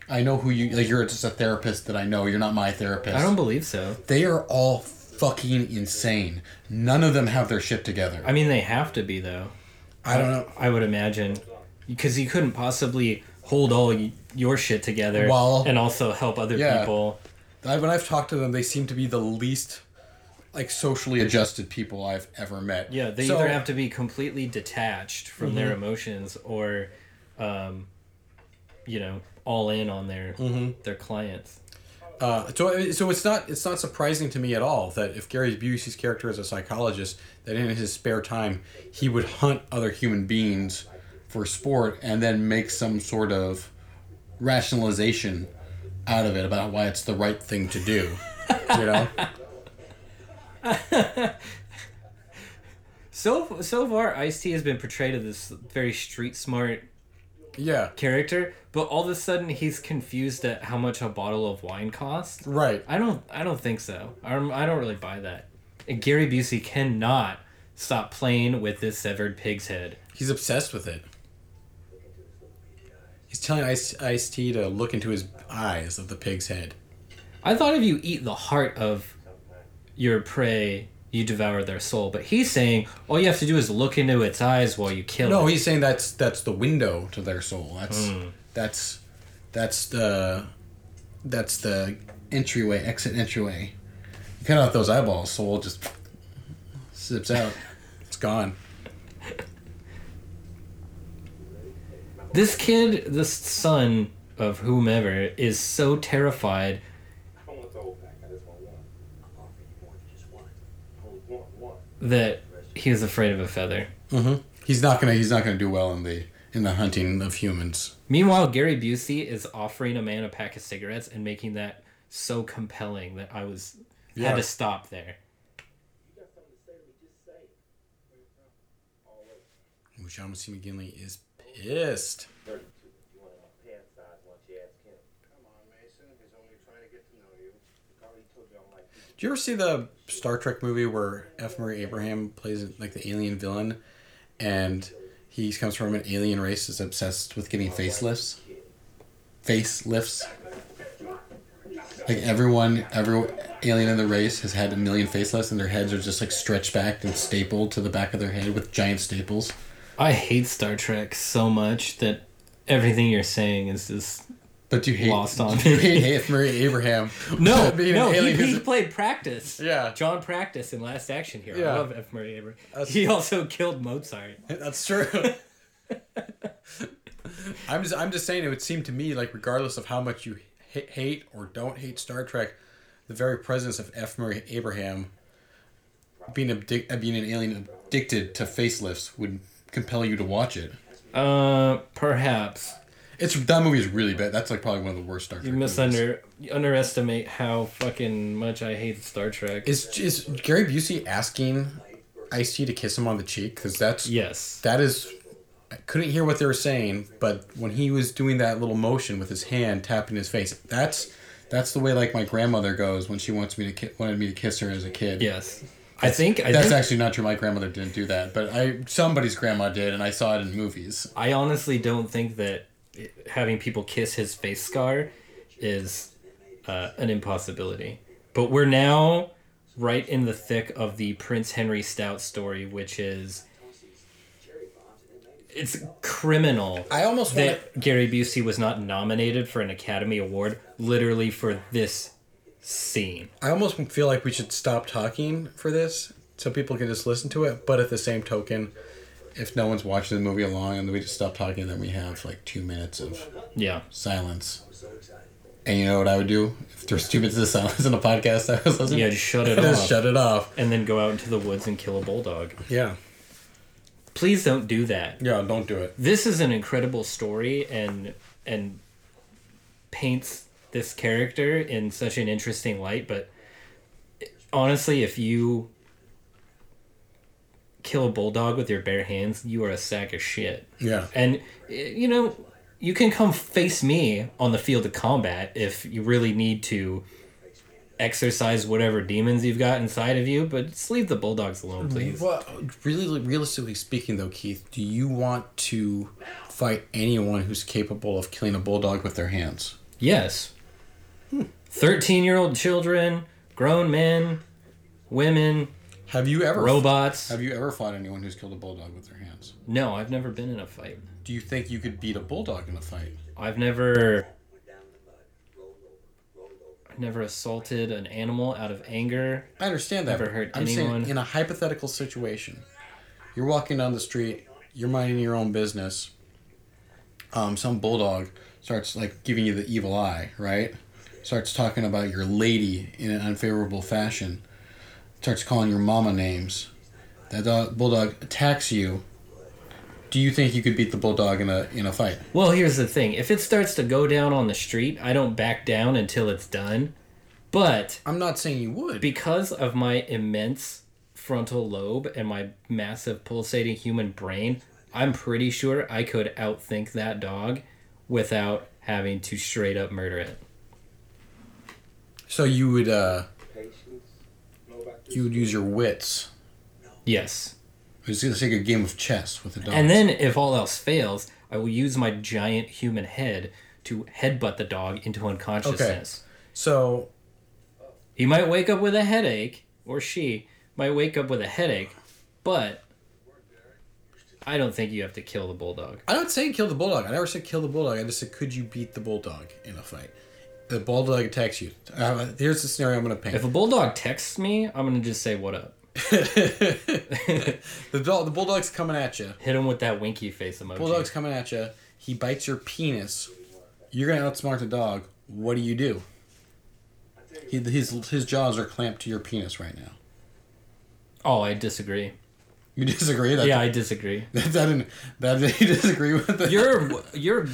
I know who you like. You're just a therapist that I know. You're not my therapist. I don't believe so. They are all fucking insane. None of them have their shit together. I mean, they have to be though. I don't know. I would imagine, because you couldn't possibly hold all your shit together Well, and also help other yeah. people. I, when I've talked to them, they seem to be the least like socially adjusted people I've ever met. Yeah, they So- either have to be completely detached from their Mm-hmm. emotions or, um, you know, all in on their Mm-hmm. their clients. Uh, so, so it's not it's not surprising to me at all that if Gary Busey's character is a psychologist, that in his spare time he would hunt other human beings for sport and then make some sort of rationalization out of it about why it's the right thing to do. You know? [LAUGHS] So so far, Ice T has been portrayed as this very street smart Yeah. character, but all of a sudden he's confused at how much a bottle of wine costs. Right. I don't I don't think so. I'm, I don't really buy that. And Gary Busey cannot stop playing with this severed pig's head. He's obsessed with it. He's telling Ice Ice T to look into his eyes of the pig's head. I thought if you eat the heart of your prey, you devour their soul. But he's saying all you have to do is look into its eyes while you kill No, it. he's saying that's that's the window to their soul. That's Hmm. that's that's the that's the entryway, exit entryway. You cut out those eyeballs, soul just sips out. [LAUGHS] It's gone. This kid, this son of whomever, is so terrified I don't want the whole pack. I just want one. I'm offering you more than just one. Only one. One. That he was afraid of a feather. Mm-hmm. He's not gonna. He's not gonna do well in the in the hunting of humans. Meanwhile, Gary Busey is offering a man a pack of cigarettes and making that so compelling that I was Yeah. had to stop there. You got something to say to me? Just say it. All over. Ooh, John C. McGinley is pissed. 32. You want my pants size? Why don't you ask him? Come on, Mason. He's only trying to get to know you. I already told you I'm like. Did you ever see the Star Trek movie where F. Murray Abraham plays like the alien villain, and he comes from an alien race that's obsessed with getting facelifts? Facelifts. Like everyone, every alien in the race has had a million facelifts, and their heads are just like stretched back and stapled to the back of their head with giant staples. I hate Star Trek so much that everything you're saying is just But you hate Lost on [LAUGHS] you hate F. Murray Abraham? no, [LAUGHS] no. He, he played Practice. Yeah. John Practice in Last Action Hero. Yeah. I love F. Murray Abraham. That's- He also killed Mozart. [LAUGHS] That's true. I'm just I'm just saying it would seem to me like regardless of how much you ha- hate or don't hate Star Trek, the very presence of F. Murray Abraham being abdic- uh, being an alien addicted to facelifts would compel you to watch it. Uh, perhaps It's that movie is really bad. That's like probably one of the worst Star Trek. you movies. misunder you underestimate how fucking much I hate Star Trek. Is is Gary Busey asking Ice T to kiss him on the cheek? Because that's yes. that is I couldn't hear what they were saying, but when he was doing that little motion with his hand tapping his face, that's that's the way like my grandmother goes when she wants me to ki- wanted me to kiss her as a kid. Yes. I think I That's think, actually not true. My grandmother didn't do that, but I somebody's grandma did, and I saw it in movies. I honestly don't think that having people kiss his face scar is uh, an impossibility. But we're now right in the thick of the Prince Henry Stout story, which is it's criminal I almost want that Gary Busey was not nominated for an Academy Award literally for this scene. I almost feel like we should stop talking for this so people can just listen to it. But at the same token, if no one's watching the movie along and we just stop talking, then we have like two minutes of Yeah. silence. And you know what I would do if there's two minutes of silence in a podcast I was listening? Yeah, just shut it [LAUGHS] just off. shut it off. And then go out into the woods and kill a bulldog. Yeah, Please don't do that. yeah. Don't do it. this is an incredible story and and paints this character in such an interesting light but honestly if you kill a bulldog with your bare hands you are a sack of shit Yeah, and eh, you know you can come face me on the field of combat if you really need to exercise whatever demons you've got inside of you but just leave the bulldogs alone please Well, really, realistically speaking, though, Keith, do you want to fight anyone who's capable of killing a bulldog with their hands? Yes. 13 year old children, grown men, women, Have you ever robots. Have you ever fought anyone who's killed a bulldog with their hands? No, I've never been in a fight. Do you think you could beat a bulldog in a fight? I've never. I've never assaulted an animal out of anger. I understand that. Never hurt I'm anyone. saying in a hypothetical situation, you're walking down the street, you're minding your own business. Um, some bulldog starts like giving you the evil eye, right? Starts talking about your lady in an unfavorable fashion. Starts calling your mama names. That dog, bulldog attacks you. Do you think you could beat the bulldog in a in a fight? Well, here's the thing if it starts to go down on the street, I don't back down until it's done. But I'm not saying you would. because of my immense frontal lobe and my massive pulsating human brain, I'm pretty sure I could outthink that dog without having to straight up murder it. so you would uh Patience. No back to you would use your wits. Yes. It's just like a game of chess with a dog. And then, if all else fails, I will use my giant human head to headbutt the dog into unconsciousness. Okay. so He might wake up with a headache, or she might wake up with a headache, but I don't think you have to kill the bulldog. I'm not saying kill the bulldog. I never said kill the bulldog. I just said could you beat the bulldog in a fight? The bulldog attacks you. Uh, here's the scenario I'm gonna paint. If a bulldog texts me, I'm gonna just say what up. [LAUGHS] the the bulldog's coming at you. Hit him with that winky face emoji. Bulldog's coming at you. He bites your penis. You're gonna outsmart the dog. What do you do? He, his his jaws are clamped to your penis right now. Oh, I disagree. You disagree? That, Yeah, I disagree. [LAUGHS] that didn't. That you [LAUGHS] disagree with it? You're you're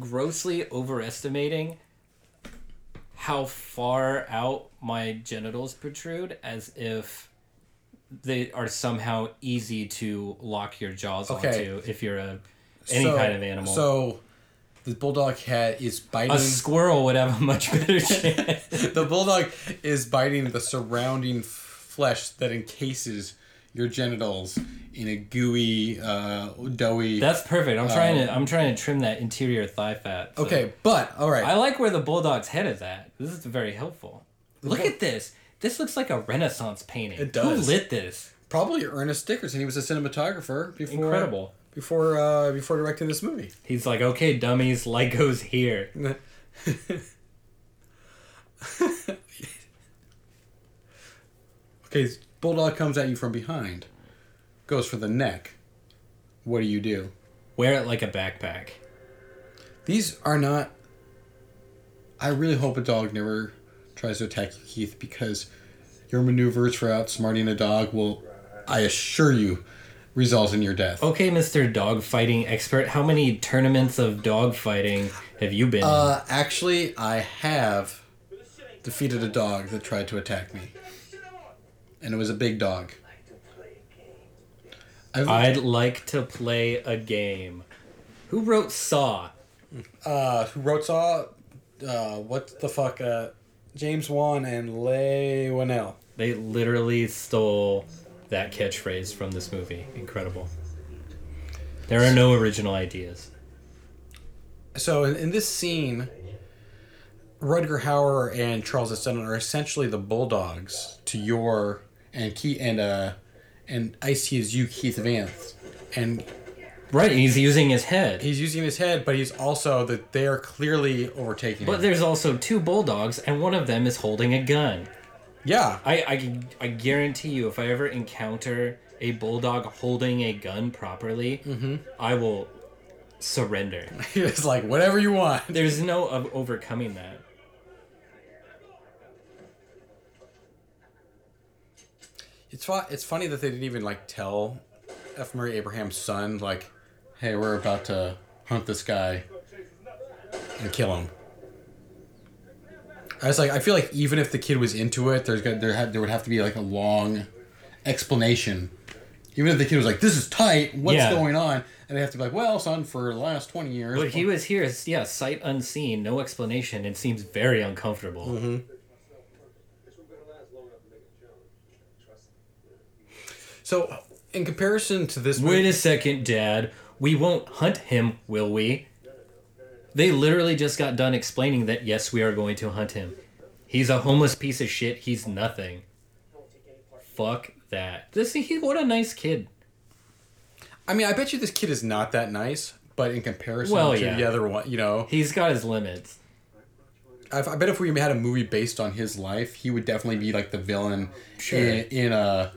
grossly overestimating how far out my genitals protrude as if they are somehow easy to lock your jaws Okay. onto if you're a any So- kind of animal. So, the bulldog cat is biting. a squirrel would have a much better [LAUGHS] chance. the bulldog is biting the surrounding flesh that encases your genitals in a gooey, uh, doughy. That's perfect. I'm trying to I'm trying to trim that interior thigh fat. so- okay, but all right. I like where the bulldog's head is at. This is very helpful. Look at this. This looks like a Renaissance painting. It does. Who lit this? Probably Ernest Dickerson. He was a cinematographer before. Incredible. Before uh, before directing this movie. He's like, okay, dummies, Lego's here. [LAUGHS] Okay, bulldog comes at you from behind, goes for the neck. What do you do? Wear it like a backpack. These are not. I really hope a dog never tries to attack you, Keith, because your maneuvers for outsmarting a dog will, I assure you, result in your death. Okay, Mr. Dog Fighting Expert, how many tournaments of dog fighting have you been Uh, actually, I have defeated a dog that tried to attack me, and it was a big dog. I've, in? I'd like to play a game. Who wrote Saw? uh, who wrote Saw? Uh, what the fuck? Uh, James Wan and Leigh Whannell. They literally stole that catchphrase from this movie. Incredible. There are no original ideas. So in, in this scene, Rutger Hauer and Charles S. Dutton are essentially the bulldogs to your and Keith and uh and Ice T is you, Keith Vance, and Right, he's using his head. he's using his head, but he's also that they are clearly overtaking. But him. there's also two bulldogs, and one of them is holding a gun. yeah, I, I, I guarantee you, if I ever encounter a bulldog holding a gun properly, I will surrender. [LAUGHS] it's like whatever you want. There's no overcoming that. It's fu- it's funny that they didn't even like tell F. Murray Abraham's son like, "Hey, we're about to hunt this guy and kill him." I was like, I feel like even if the kid was into it, there's gonna, there had there would have to be like a long explanation. Even if the kid was like, "This is tight. What's Yeah. going on?" and they have to be like, "Well, son, for the last twenty years." But he was here, yeah, sight unseen, no explanation, and seems very uncomfortable. This one better last long enough to make a challenge. Trust me. So, in comparison to this, Wait movie, a second, Dad. We won't hunt him, will we? They literally just got done explaining that yes, we are going to hunt him. He's a homeless piece of shit. He's nothing. Fuck that. This he what a nice kid. I mean, I bet you this kid is not that nice. But in comparison Well, to yeah. the other one, you know, He's got his limits. I, I bet if we had a movie based on his life, he would definitely be like the villain Sure. in, in a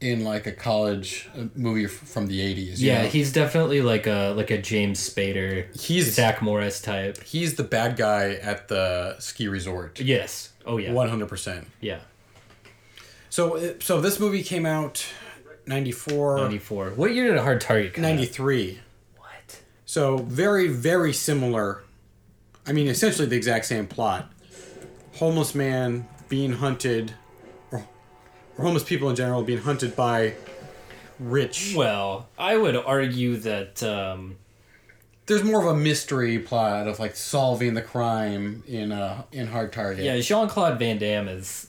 in like a college uh, movie from the eighties. Yeah, he's definitely like a like a James Spader, He's- Zach Morris type. he's the bad guy at the ski resort. Yes. Oh yeah. One hundred percent. Yeah. So uh, so this movie came out 94, Ninety four. What year did Hard Target come out? 93. What? So very very similar. I mean, essentially the exact same plot. Homeless man being hunted, or homeless people in general being hunted by rich. Well, I would argue that um, there's more of a mystery plot of like solving the crime in uh in Hard Target. Yeah, Jean Claude Van Damme is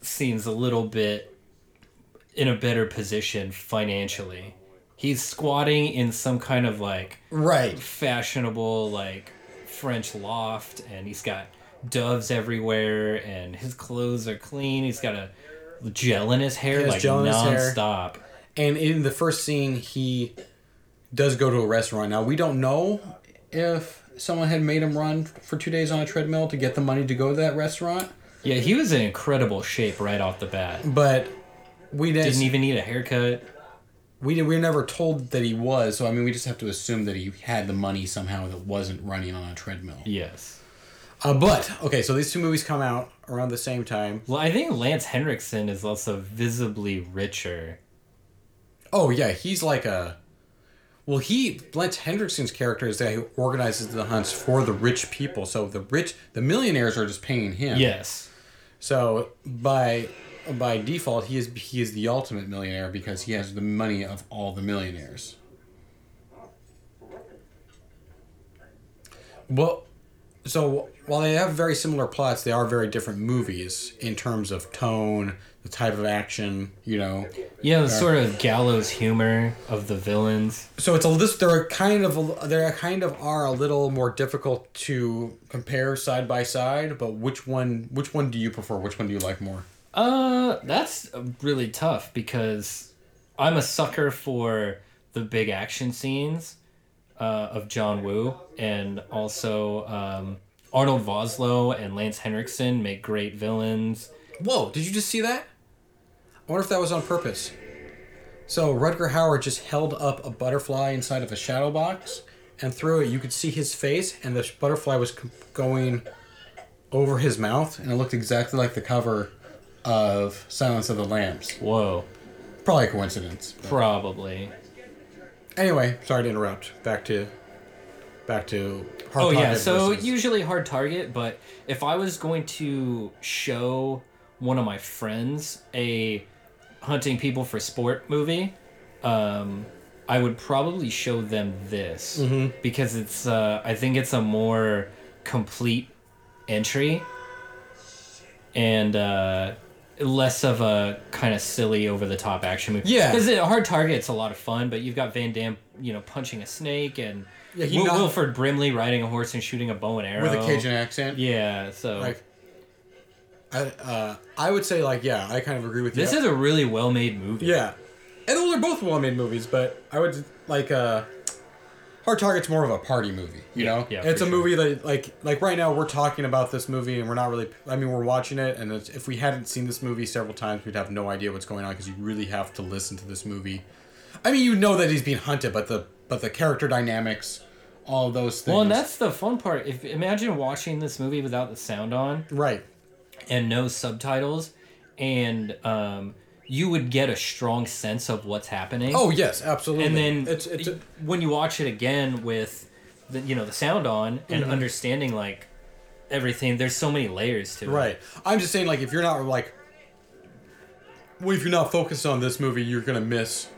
seems a little bit in a better position financially. He's squatting in some kind of like Right. fashionable like French loft, and he's got doves everywhere, and his clothes are clean. He's got a gel in his hair, like gel in his hair. nonstop. And in the first scene, he does go to a restaurant. Now we don't know if someone had made him run for two days on a treadmill to get the money to go to that restaurant. Yeah, he was in incredible shape right off the bat. But we didn't, Didn't even need a haircut. we didn't, we were never told that he was. So I mean, we just have to assume that he had the money somehow that wasn't running on a treadmill. Yes. Uh, but okay, so these two movies come out around the same time. Well, I think Lance Henriksen is also visibly richer. Oh yeah, he's like a. Well, he Lance Henriksen's character is that he organizes the hunts for the rich people. So the rich, the millionaires are just paying him. Yes. So by by default, he is he is the ultimate millionaire because he has the money of all the millionaires. Well, so while they have very similar plots, they are very different movies in terms of tone, the type of action. You know, Yeah, the sort of gallows humor of the villains. so it's a list. They're kind of they kind of are a little more difficult to compare side by side. But which one which one do you prefer? Which one do you like more? Uh, that's really tough because I'm a sucker for the big action scenes uh, of John Woo, and also um, Arnold Vosloo and Lance Henriksen make great villains. Whoa, did you just see that? I wonder if that was on purpose. So Rutger Hauer just held up a butterfly inside of a shadow box, and through it you could see his face, and the butterfly was going over his mouth, and it looked exactly like the cover of Silence of the Lambs. Whoa, Probably a coincidence. but- probably. Anyway, sorry to interrupt. Back to, back to. Hard Oh yeah, so versus- usually hard target, but if I was going to show one of my friends a hunting people for sport movie, um, I would probably show them this because it's uh, I think it's a more complete entry and uh, less of a kind of silly over the top action movie. Yeah. because hard target it's a lot of fun, but you've got Van Damme, you know, punching a snake and Yeah, Wil- Wilford Brimley riding a horse and shooting a bow and arrow with a Cajun accent. Yeah, so Like, I uh, I would say like yeah, I kind of agree with you. this is a really well made movie. Yeah, and those are both well-made movies, but I would like uh, Hard Target's more of a party movie. You Yeah, know, yeah, it's a sure. movie that like like right now we're talking about this movie and we're not really. I mean, we're watching it, and it's, if we hadn't seen this movie several times, we'd have no idea what's going on because you really have to listen to this movie. I mean, you know that he's being hunted, but the but the character dynamics, all those things. Well, and that's the fun part. If imagine watching this movie without the sound on right. and no subtitles, and um, you would get a strong sense of what's happening. Oh yes, absolutely. and then it's it's a, when you watch it again with the you know the sound on and Mm-hmm. understanding like everything, there's so many layers to it. Right. I'm just saying, like, if you're not like, well, if you're not focused on this movie, you're gonna miss.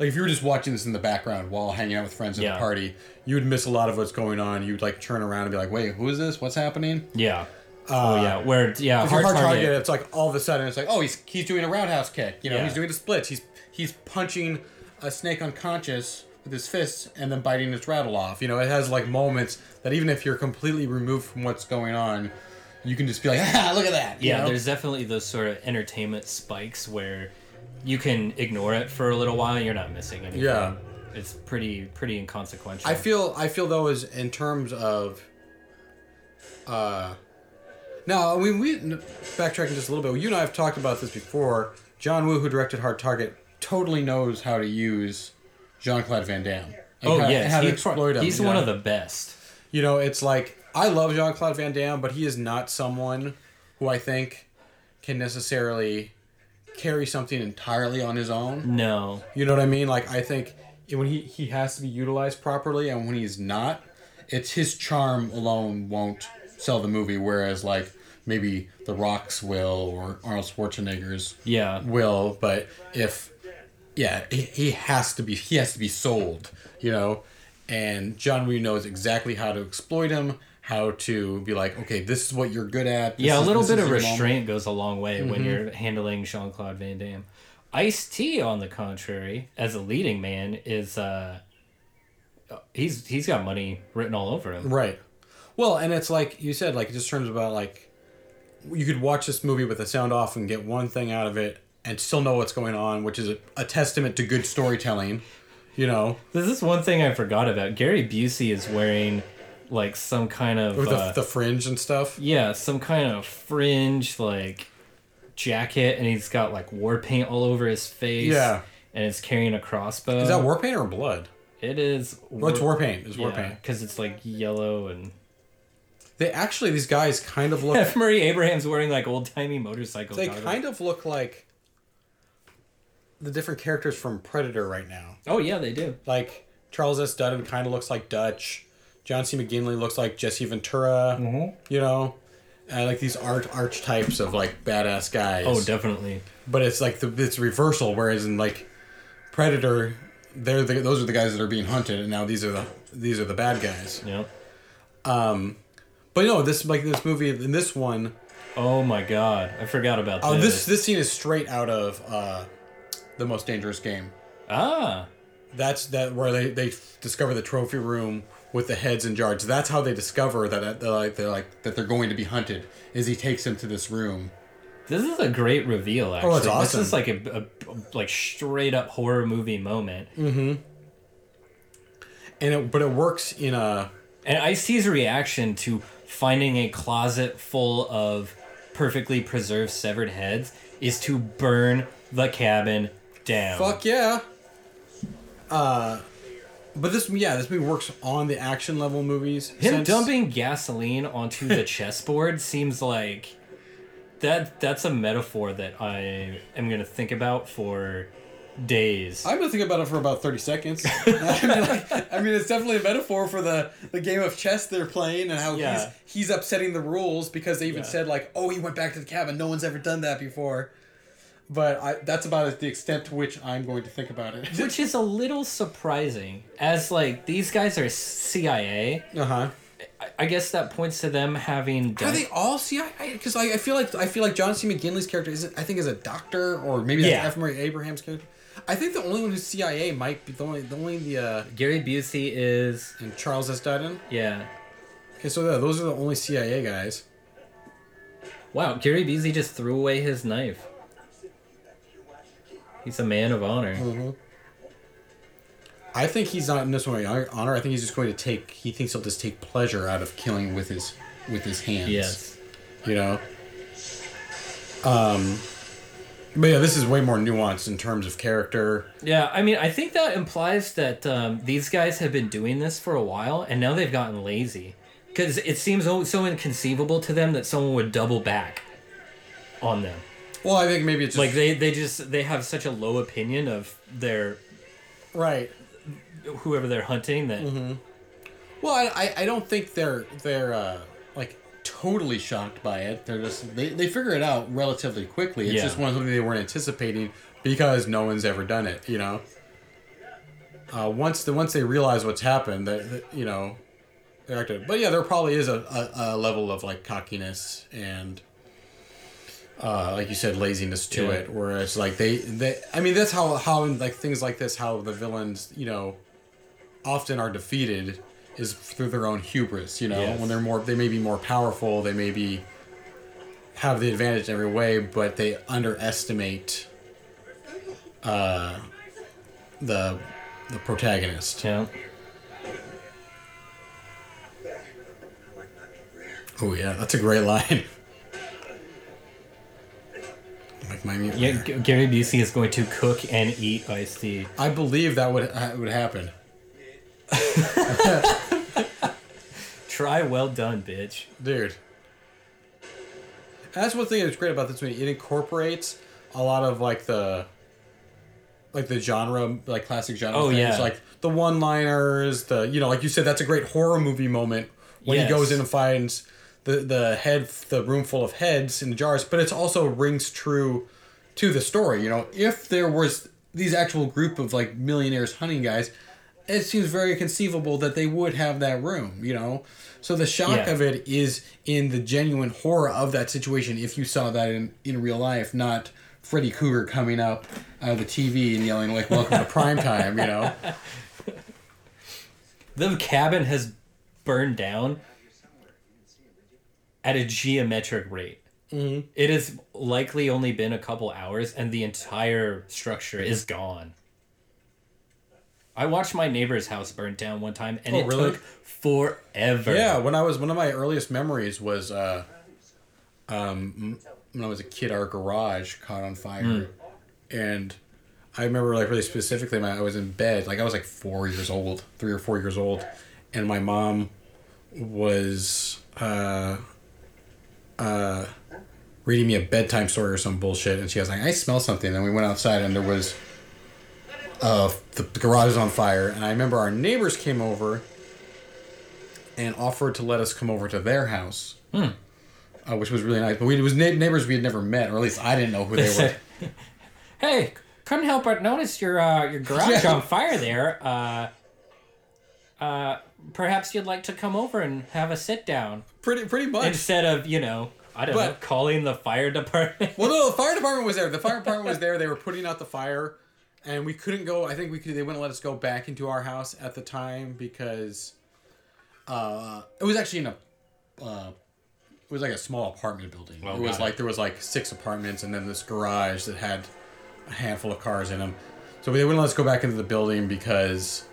Like, if you were just watching this in the background while hanging out with friends at Yeah. a party, you would miss a lot of what's going on. You'd like turn around and be like, "Wait, who is this? What's happening?" Yeah. Oh yeah. Where yeah, hard, hard target. target, it's like all of a sudden it's like, "Oh, he's he's doing a roundhouse kick." You know, Yeah. he's doing the splits. He's he's punching a snake unconscious with his fists and then biting its rattle off. You know, it has like moments that even if you're completely removed from what's going on, you can just be like, [LAUGHS] "Ah, look at that." Yeah, know? there's definitely those sort of entertainment spikes where you can ignore it for a little while and you're not missing anything. Yeah. It's pretty pretty inconsequential. I feel I feel though is in terms of uh now I mean we backtracking just a little bit. You and I have talked about this before. John Woo, who directed Hard Target, totally knows how to use Jean Claude Van Damme. Oh how, yes, how he- exploit him. he's one know? of the best. You know, it's like I love Jean Claude Van Damme, but he is not someone who I think can necessarily carry something entirely on his own. No. You know what I mean? Like I think when he he has to be utilized properly, and when he's not, it's his charm alone won't sell the movie. Whereas like maybe The Rock's will or Arnold Schwarzenegger's Yeah. will, but if yeah, he, he has to be he has to be sold. You know, and John Woo knows exactly how to exploit him. How to be like, okay, this is what you're good at. this Yeah, a little bit of your moment." restraint goes a long way when Mm-hmm. you're handling Jean Claude Van Damme. Ice T, on the contrary, as a leading man, is uh, he's he's got money written all over him. Right. Well, and it's like you said, like it just turns about like you could watch this movie with the sound off and get one thing out of it and still know what's going on, which is a, a testament to good storytelling. You know, This is one thing I forgot about. Gary Busey is wearing like some kind of With uh, the, the fringe and stuff. yeah, some kind of fringe like jacket, and he's got like war paint all over his face. Yeah. and it's carrying a crossbow. Is that war paint or blood? It is. What's war paint? It's war paint. because it's like yellow and. They actually these guys kind of look F. Murray Abraham's wearing like old timey motorcycle. they goggles. kind of look like the different characters from Predator right now. Oh yeah, they do. Like Charles S. Dutton kind of looks like Dutch. John C. McGinley looks like Jesse Ventura. Mm-hmm. You know, and like these art archetypes of like badass guys. Oh, definitely. but it's like the it's reversal. Whereas in like Predator, they're the, those are the guys that are being hunted, and now these are the these are the bad guys. Yeah. But no, this like this movie in this one. Oh my god, I forgot about Oh, this. this this scene is straight out of uh, the most dangerous game. Ah, That's that where they, they discover the trophy room with the heads and jars. That's how they discover that they're like they're like that they're going to be hunted. Is he takes them to this room? this is a great reveal. Actually, Oh, it's This is like a, a like straight up horror movie moment. Mhm. and it but it works in a And I see his reaction to finding a closet full of perfectly preserved severed heads is to burn the cabin down. fuck yeah. Uh, but this yeah this movie works on the action level movies. Him since- dumping gasoline onto the [LAUGHS] chessboard seems like that. That's a metaphor that I am gonna think about for days. I'm gonna think about it for about thirty seconds. [LAUGHS] [LAUGHS] I, mean, like, I mean, it's definitely a metaphor for the, the game of chess they're playing and how Yeah. he's he's upsetting the rules because they even Yeah. said like, oh, he went back to the cabin. No one's ever done that before. But I, that's about the extent to which I'm going to think about it. Which is a little surprising, as like these guys are CIA. uh huh. I- guess that points to them having. Are Done, they all CIA? Because I, I feel like I feel like John C. McGinley's character is I think is a doctor or maybe that's Yeah. F. Murray Abraham's character. I think the only one who's CIA might be the only the only the uh, Gary Busey is and Charles S. Dutton. yeah. Okay, so yeah, those are the only CIA guys. Wow, Gary Busey just threw away his knife. He's a man of honor. Mm-hmm. I think he's not in this one honor. I think he's just going to take. He thinks he'll just take pleasure out of killing with his with his hands. Yes. You know. Um. But yeah, this is way more nuanced in terms of character. Yeah, I mean, I think that implies that um, these guys have been doing this for a while, and now they've gotten lazy. Because it seems so inconceivable to them that someone would double back on them. Well, I think maybe it's just, Like they, they just they have such a low opinion of their right. whoever they're hunting that Well, I, I, don't think they're they're uh, totally shocked by it. They're just they, they figure it out relatively quickly. It's Yeah. just one of something they weren't anticipating because no one's ever done it. You know. Uh, once the once they realize what's happened, that that, you know, they acted. But yeah, there probably is a, a, a level of like cockiness and. Uh, like you said, laziness to Yeah. it. Whereas, like they, they, I mean, that's how how in like things like this, how the villains, you know, often are defeated is through their own hubris. You know, Yes. when they're more, they may be more powerful. They may be have the advantage in every way, but they underestimate uh, the the protagonist. yeah. Oh yeah, that's a great line. like my mute. Yeah, Gary Busey is going to cook and eat Ice T. I believe that would uh, would happen. [LAUGHS] Try well done, bitch. dude. That's one thing that's great about this movie. It incorporates a lot of like the, like the genre, like classic genre. Oh, things, yeah. like the one-liners. The you know, like you said, that's a great horror movie moment when Yes. he goes in and finds the the head, the room full of heads in the jars. But it also rings true to the story. You know, if there was these actual group of like millionaires hunting guys, it seems very conceivable that they would have that room. You know, so the shock Yeah. of it is in the genuine horror of that situation. If you saw that in in real life, not Freddy Krueger coming up out of the TV and yelling like "Welcome to prime time," you know. [LAUGHS] The cabin has burned down at a geometric rate. Mm-hmm. It has likely only been a couple hours, and the entire structure is gone. I watched my neighbor's house burn down one time, and Oh, it really? took forever. Yeah, when I was one of my earliest memories was uh, um, when I was a kid, our garage caught on fire, and I remember like really specifically, my, I was in bed, like I was like four years old, three or four years old, and my mom was uh, uh, reading me a bedtime story or some bullshit, and she was like, "I smell something," and we went outside, and there was. Uh, the, the garage is on fire, and I remember our neighbors came over and offered to let us come over to their house, uh, which was really nice. But we, it was neigh- neighbors we had never met, or at least I didn't know who they were. [LAUGHS] Hey, couldn't help but notice your uh, your garage on fire there. Uh, uh, perhaps you'd like to come over and have a sit down pretty, pretty much. instead of you know I don't know But- calling the fire [LAUGHS] department. well, no, the fire department was there. The fire department was there. They were putting out the fire, and we couldn't go. I think we could. They wouldn't let us go back into our house at the time because uh, it was actually in a. Uh, it was like a small apartment building. Oh, it was it. like there was like six apartments and then this garage that had a handful of cars in them. So they wouldn't let us go back into the building because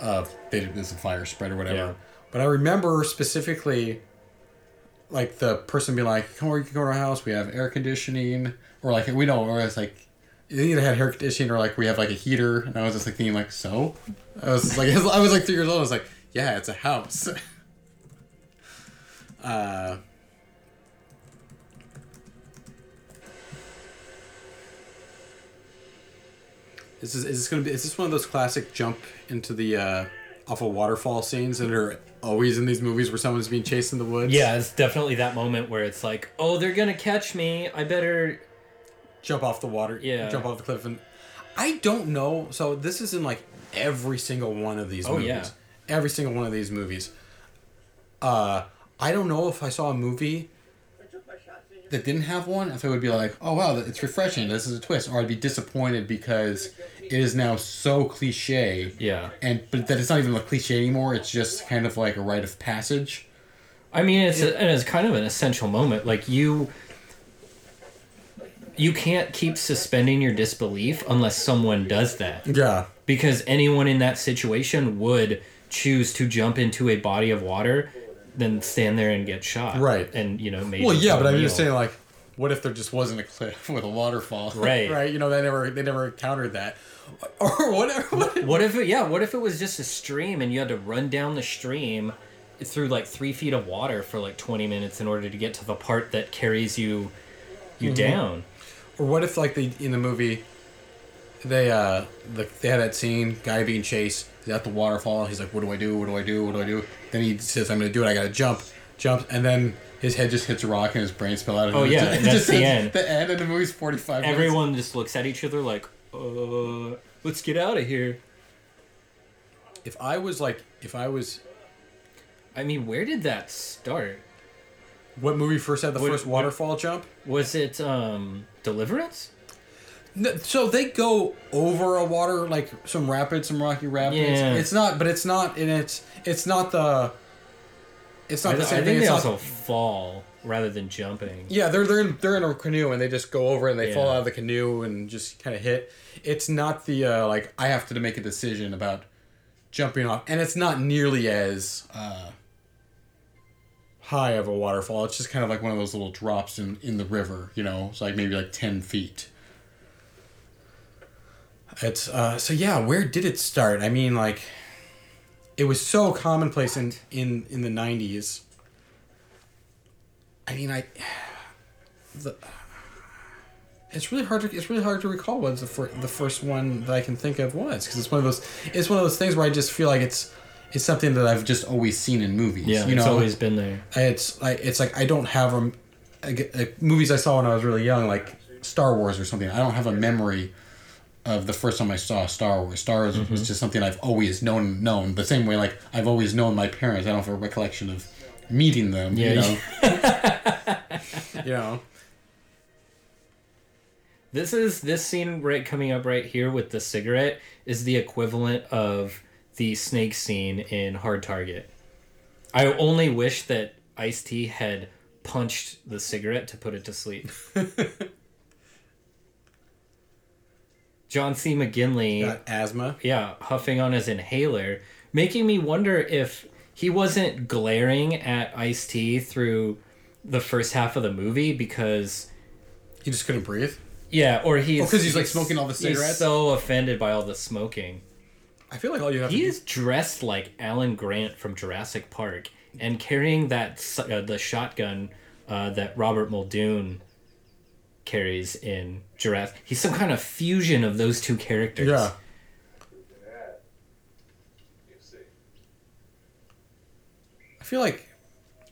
uh, they did this fire spread or whatever. Yeah. But I remember specifically, like the person being like, "Come over, you can go to our house. We have air conditioning," or like we don't. Or it's like they either had hair conditioning or like we have like a heater. And I was just like thinking like, so I was like [LAUGHS] I was like three years old. I was like, yeah, it's a house. [LAUGHS] uh. Is this, is this gonna be? Is this one of those classic jump into the uh, off a waterfall scenes that are always in these movies where someone's being chased in the woods? yeah, it's definitely that moment where it's like, oh, they're gonna catch me. I better. Jump off the water. Yeah. jump off the cliff, and I don't know. So this is in like every single one of these Oh, movies. yeah. every single one of these movies. Uh, I don't know if I saw a movie that didn't have one, if it would be like, oh wow, it's refreshing. This is a twist, or I'd be disappointed because it is now so cliche. Yeah. and but that it's not even a cliche anymore. It's just kind of like a rite of passage. I mean, it's a, and it's kind of an essential moment. Like you, you can't keep suspending your disbelief unless someone does that. Yeah, because anyone in that situation would choose to jump into a body of water than stand there and get shot Right. and you know maybe Well, yeah, but I'm just saying, like, what if there just wasn't a cliff [LAUGHS] with a waterfall? Right. [LAUGHS] right. You know, they never they never encountered that, [LAUGHS] or whatever. What, what if it yeah what if it was just a stream and you had to run down the stream through like three feet of water for like 20 minutes in order to get to the part that carries you you mm-hmm. down or what if like they in the movie, they uh the, they had that scene guy being chased. He's at the waterfall. He's like, "What do I do? What do I do? What do I do?" Then he says, "I'm gonna do it. I gotta jump, jump," and then. His head just hits a rock and his brain spill out. Oh, it yeah, [LAUGHS] just- and that's the end. The end of the movie's forty five. everyone just looks at each other like uh let's get out of here If I was like, if I was, i mean where did that start what movie first had the What- first what- waterfall jump? was it um deliverance No, so they go over a water like some rapids, some rocky rapids. Yeah. It's not, but it's not, and it's it's not the. It's not I, the I same think thing. they It's also not, fall rather than jumping yeah, they're they're in, they're in a canoe and they just go over and they fall out of the canoe and just kind of hit. It's not the uh, like I have to make a decision about jumping off, and it's not nearly as uh, high of a waterfall. It's just kind of like one of those little drops in in the river. You know, it's like maybe like ten feet. It's uh so yeah, where did it start? I mean like it was so commonplace in in in the 90s. I mean I the it's really hard to it's really hard to recall what the fir- the first one that I can think of was because it's one of those it's one of those things where I just feel like it's it's something that I've just always seen in movies. yeah you it's know, always been there it's like it's like I don't have them. Like, movies I saw when I was really young, like Star Wars or something. I don't have a memory of the first time I saw Star Wars. Star Wars Mm-hmm. was just something I've always known. Known the same way, like I've always known my parents. I don't have a recollection of meeting them. Yeah, you know. [LAUGHS] [LAUGHS] you know. This is this scene right coming up right here with the cigarette is the equivalent of the snake scene in Hard Target. I only wish that Ice T had punched the cigarette to put it to sleep. [LAUGHS] John C. McGinley, Got asthma. yeah, huffing on his inhaler, making me wonder if he wasn't glaring at Ice T through the first half of the movie because He just couldn't breathe. yeah, or he's Oh, 'cause he's, like, smoking all the He's cigarettes? so offended by all the smoking. I feel like all you have He to is dressed like Alan Grant from Jurassic Park and carrying that uh, the shotgun uh, that Robert Muldoon carries in Jurassic. He's some kind of fusion of those two characters. Yeah. I feel like.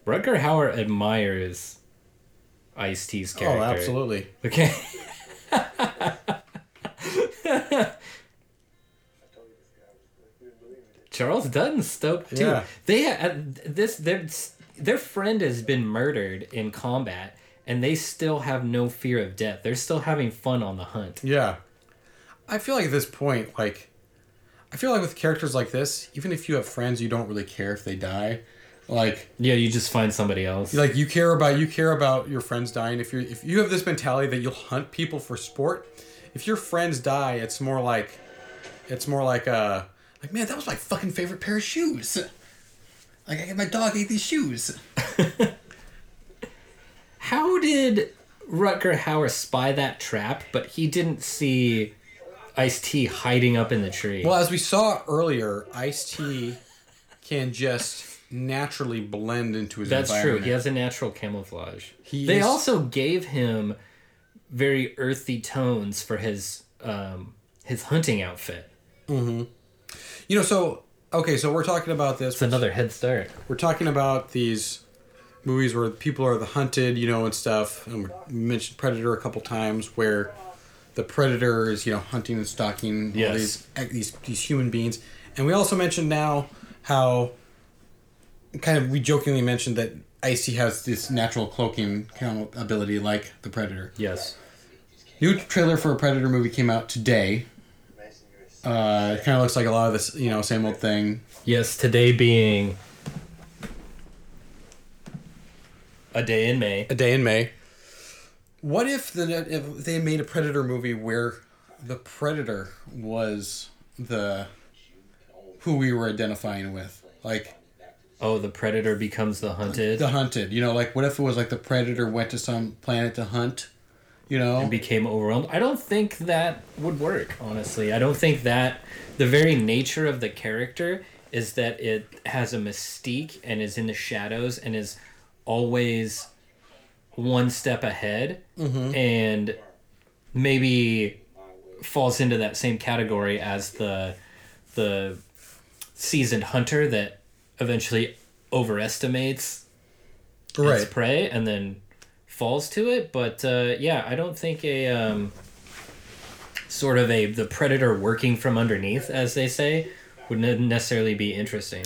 Rutger Hauer admires Ice T's character. Oh, absolutely. Okay. [LAUGHS] Charles Dutton's stoked too. Yeah. They uh, this their their friend has been murdered in combat, and they still have no fear of death. They're still having fun on the hunt. Yeah. I feel like at this point, like, I feel like with characters like this, even if you have friends, you don't really care if they die. Like, Yeah, you just find somebody else. like you care about you care about your friends dying. If you're if you have this mentality that you'll hunt people for sport, if your friends die, it's more like, it's more like uh like man, that was my fucking favorite pair of shoes. Like I, my dog ate these shoes. [LAUGHS] How did Rutger Hauer spy that trap, but he didn't see Ice T hiding up in the tree? Well, as we saw earlier, Ice T can just naturally blend into his That's true. He has a natural camouflage. He they is- also gave him very earthy tones for his um, his hunting outfit. You know, so okay, so we're talking about this. It's another head start. We're talking about these movies where people are the hunted, you know, and stuff. And we mentioned Predator a couple times, where the predator is, you know, hunting and stalking all these eh, these these human beings. And we also mentioned now how kind of we jokingly mentioned that Ice T has this natural cloaking kind of ability like the predator. Yes. New trailer for a Predator movie came out today. Uh, it kind of looks like a lot of this, you know, same old thing. Yes. Today being a day in May. A Day in May. What if the if they made a Predator movie where the Predator was the who we were identifying with, like Oh, the predator becomes the hunted the hunted? You know, like what if it was like the Predator went to some planet to hunt? You know, and became overwhelmed. I don't think that would work. Honestly, I don't think that the very nature of the character is that it has a mystique and is in the shadows and is always one step ahead mm-hmm. and maybe falls into that same category as the the seasoned hunter that eventually overestimates its right? prey and then falls to it but uh, yeah i don't think a um, sort of a the predator working from underneath as they say would ne- necessarily be interesting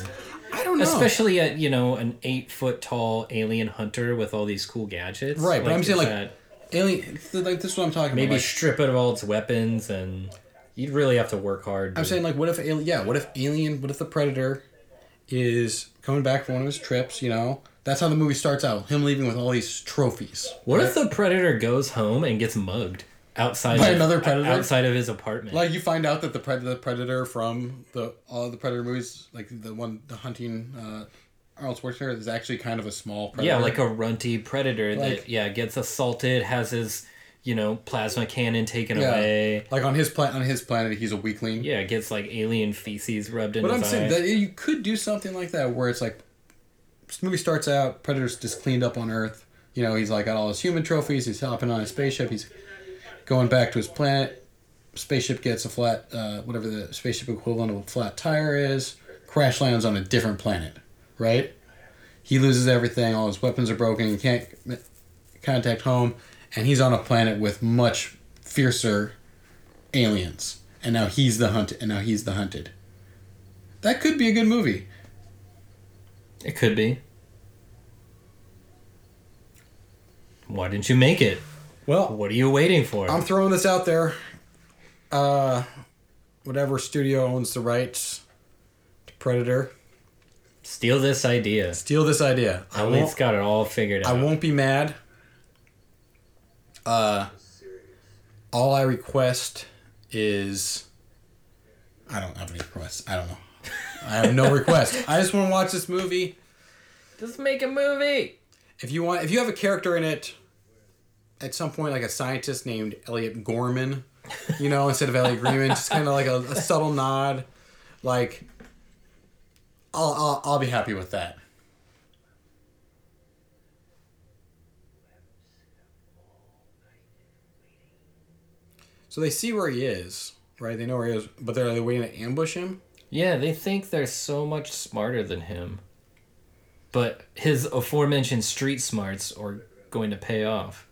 I don't know. especially at you know an eight foot tall alien hunter with all these cool gadgets Right, but I'm saying, like, that- Alien, like this is what I'm talking maybe about. Like, strip it of all its weapons and you'd really have to work hard I'm to- saying like, what if alien? Yeah, what if alien? What if the Predator is coming back from one of his trips? You know, that's how the movie starts out. Him leaving with all these trophies. what right? if the predator goes home and gets mugged outside By of, another predator? outside of his apartment Like you find out that the pred- the predator from the all the predator movies, like the one the hunting uh, Arnold Schwarzenegger, is actually kind of a small predator. Yeah, like a runty predator Like- that yeah gets assaulted, has his you know plasma cannon taken yeah, away. like on his planet on his planet he's a weakling. Yeah, gets like alien feces rubbed in But I'm saying that you could do something like that where it's like this movie starts out, Predator's just cleaned up on Earth. You know, he's like got all his human trophies. He's hopping on his spaceship. He's going back to his planet. Spaceship gets a flat, uh, whatever the spaceship equivalent of a flat tire is. Crash lands on a different planet, right? He loses everything. All his weapons are broken. He can't contact home, and he's on a planet with much fiercer aliens. And now he's the hunted. And now he's the hunted. That could be a good movie. It could be. Why didn't you make it? Well, What are you waiting for? I'm throwing this out there. Uh, whatever studio owns the rights to Predator, Steal this idea. steal this idea. I Elliot's won't, got it all figured out. I won't be mad. Uh, all I request is I don't have any requests. I don't know. I have no request. I just want to watch this movie. Just make a movie. If you want, if you have a character in it, at some point, like a scientist named Elliot Gorman, you know, instead of Elliot Greenman, just kind of like a, a subtle nod, like I'll, I'll I'll be happy with that. So they see where he is, right? They know where he is, but they're, are they waiting to ambush him? Yeah, they think they're so much smarter than him. But his aforementioned street smarts are going to pay off.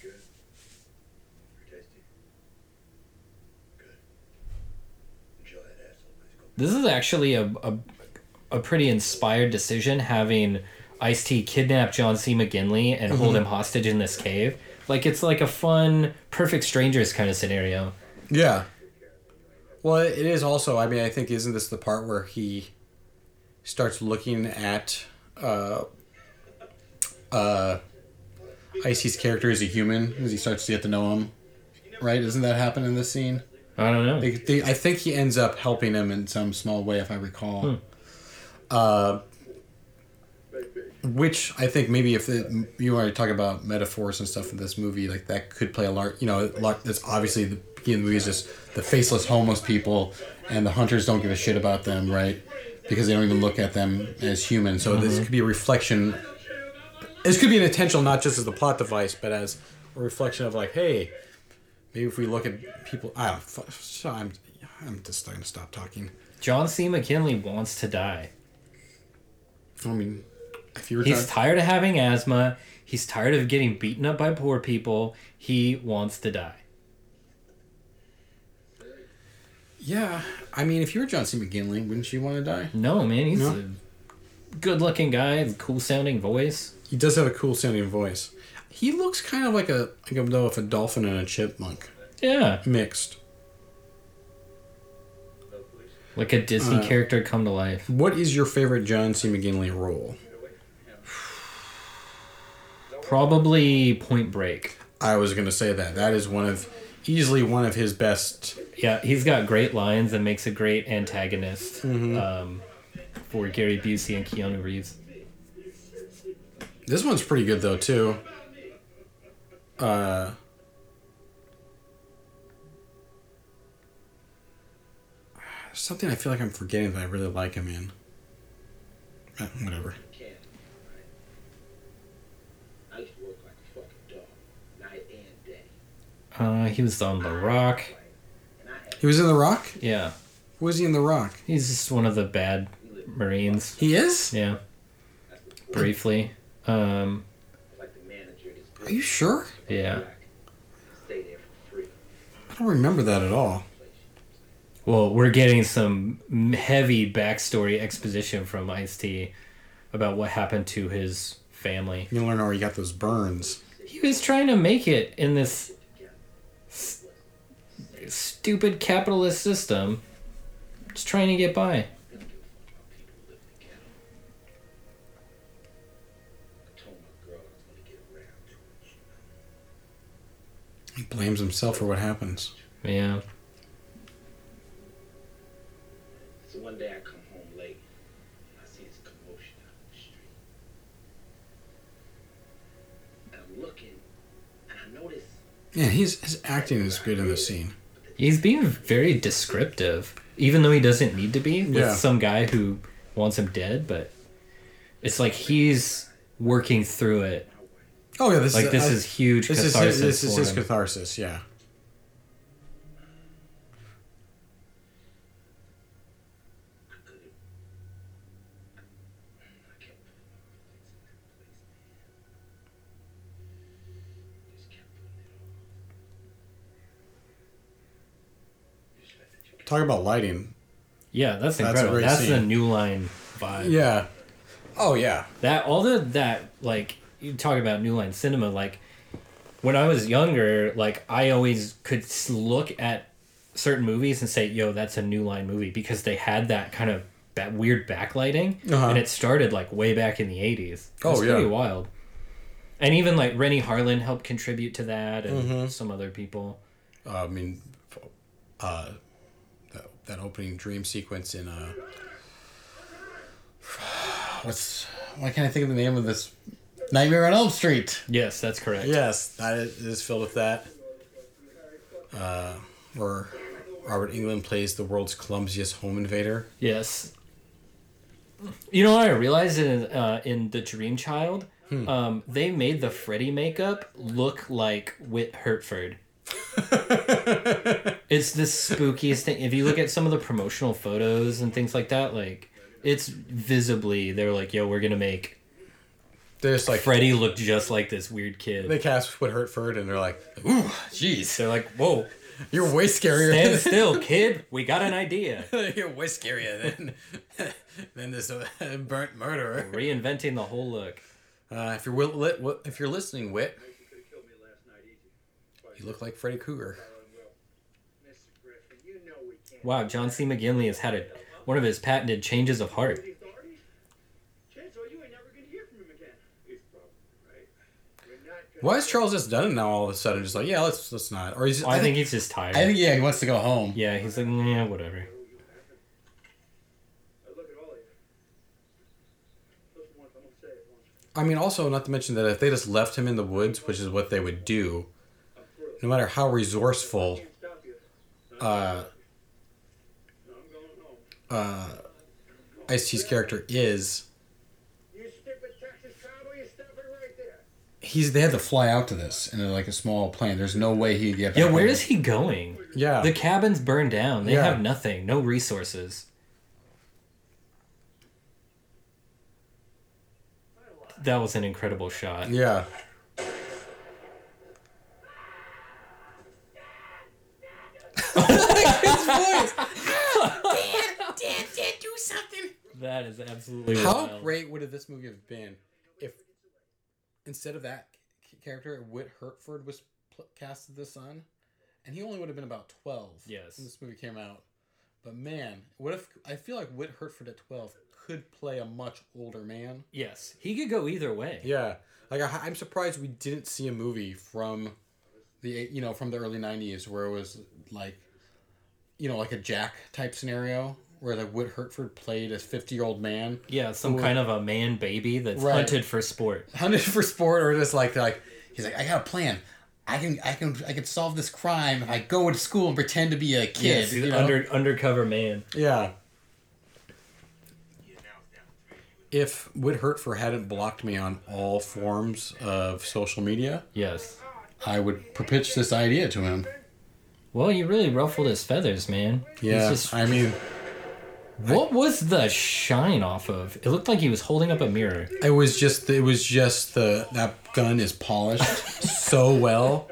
Good. Good. Enjoy that asshole. Let's go. This is actually a, a, a pretty inspired decision having Ice T kidnap John C. McGinley and hold mm-hmm. him hostage in this cave. Like, it's like a fun, perfect strangers kind of scenario. Yeah. Well, it is also. I mean, I think isn't this the part where he starts looking at uh, uh, Ice T's character as a human as he starts to get to know him, right? Doesn't that happen in this scene? I don't know. They, they, I think he ends up helping him in some small way, if I recall. Uh, which I think maybe if the, you want to talk about metaphors and stuff in this movie, like that could play a large, you know. That's obviously the the movie is just the faceless homeless people, and the hunters don't give a shit about them, right? Because they don't even look at them as human. So this mm-hmm. could be a reflection. This could be an intentional, not just as a plot device, but as a reflection of like, hey, maybe if we look at people, I don't. I'm, I'm just going to stop talking. John C. McGinley wants to die. I mean, if you were He's talking- tired of having asthma. He's tired of getting beaten up by poor people. He wants to die. Yeah, I mean, if you were John C. McGinley, wouldn't you want to die? No, man, he's No? a good looking guy, cool sounding voice. He does have a cool sounding voice. He looks kind of like a like a though if a dolphin and a chipmunk Yeah, mixed. like a Disney Uh, character come to life. What is your favorite John C. McGinley role? Probably Point Break. I was gonna say that. That is one of easily one of his best. Yeah, he's got great lines and makes a great antagonist Mm-hmm. um, for Gary Busey and Keanu Reeves. This one's pretty good though too. Uh. Something I feel like I'm forgetting that I really like him in. Eh, whatever. Can, right? I used to work like a fucking dog, night and day. Uh, he was on The Rock. And I had He was in The Rock. Yeah, was he in The Rock? he's just one of the bad Marines. He is. Yeah, briefly. Um, like the manager of this Are you sure? yeah. Stay there for free. I don't remember that at all. Well, we're getting some m- heavy backstory exposition from Ice T about what happened to his family. You learn where he got those burns. He was trying to make it in this stupid capitalist system, just trying to get by. I told my girl I was gonna get around to it. He blames himself for what happens. Yeah. So one day I come home late. And I see this commotion out in the street. And I'm looking, and I notice Yeah, he's his acting is good in the scene. He's being very descriptive, even though he doesn't need to be with Yeah. some guy who wants him dead, but it's like he's working through it. Oh yeah, this Like is this I- is huge this is his, this is his him. catharsis. Yeah. I couldn't. I kept putting all the things in that place, man. Just kept putting it off. Just let it you Talk about lighting. Yeah, that's incredible. That's the new line vibe. Yeah. Oh yeah. That all the that like you talk about new line cinema like when I was younger, like I always could look at certain movies and say, "Yo, that's a new line movie" because they had that kind of that weird backlighting, Uh-huh. and it started like way back in the '80s. It Oh, was yeah. pretty wild. And even like Renny Harlin helped contribute to that, and Mm-hmm. some other people. Uh, I mean, uh, that, opening dream sequence in uh, what's why can't I think of the name of this Nightmare on Elm Street? Yes, that's correct. Yes, that is, is filled with that. Uh, where Robert Englund plays the world's clumsiest home invader. Yes. You know what I realized in uh, in the Dream Child, um, they made the Freddy makeup look like Whit Hertford. [LAUGHS] it's the spookiest thing. If you look at some of the promotional photos and things like that, like it's visibly they're like, "Yo, we're gonna make They're just like Freddy look just like this weird kid." they cast Whit Hertford, and they're like, "Ooh, jeez, They're like, "Whoa, you're way scarier." Than Stand still, [LAUGHS] kid. We got an idea." [LAUGHS] you're way scarier than [LAUGHS] than this uh, burnt murderer. Reinventing the whole look. Uh, if you're wi- lit, if you're listening, Whit, you look like Freddy Krueger. Mr. Griffin, you know we can't. Wow, John C. McGinley has had a, one of his patented changes of heart. The authorities? Chances are you ain't never gonna hear from him again. He's probably right. We're not gonna Why is Charles just done it now all of a sudden just like, yeah, let's let's not, or he's? I think he's just tired. I think yeah, he wants to go home. yeah, he's like, yeah, whatever. I look at all of you. Listen once, I'm gonna say it once. I mean, also not to mention that if they just left him in the woods, which is what they would do, no matter how resourceful Can't stop you. uh, I'm going home. Uh, Ice T's character is, You stupid Texas cowboy, you stop it right there. he's they had to fly out to this in a, like a small plane. There's no way he'd get. Yeah, back where home. is he going? Yeah, The cabin's burned down. They Yeah. have nothing, no resources. That was an incredible shot. yeah. [LAUGHS] That is absolutely How wild. great would have this movie have been if instead of that character, Whit Hertford was pl- cast as the son, and he only would have been about twelve. Yes. when this movie came out. But man, what if I feel like Whit Hertford at twelve could play a much older man? Yes, he could go either way. Yeah, like I, I'm surprised we didn't see a movie from the you know from the early '90s where it was like, you know, like a Jack type scenario where like Whit Hertford played a 50 year old man Yeah, some Ooh. kind of a man baby that's Right. hunted for sport. hunted for sport or just like like he's like I got a plan. I can I can I can solve this crime if I go to school and pretend to be a kid. Yes, you know? under undercover man. yeah. If Whit Hertford hadn't blocked me on all forms of social media, Yes. I would pitch this idea to him. Well, you really ruffled his feathers, man. He's Yeah, just- I mean, what was the shine off of? It looked like he was holding up a mirror. it was just it was just the that gun is polished so well.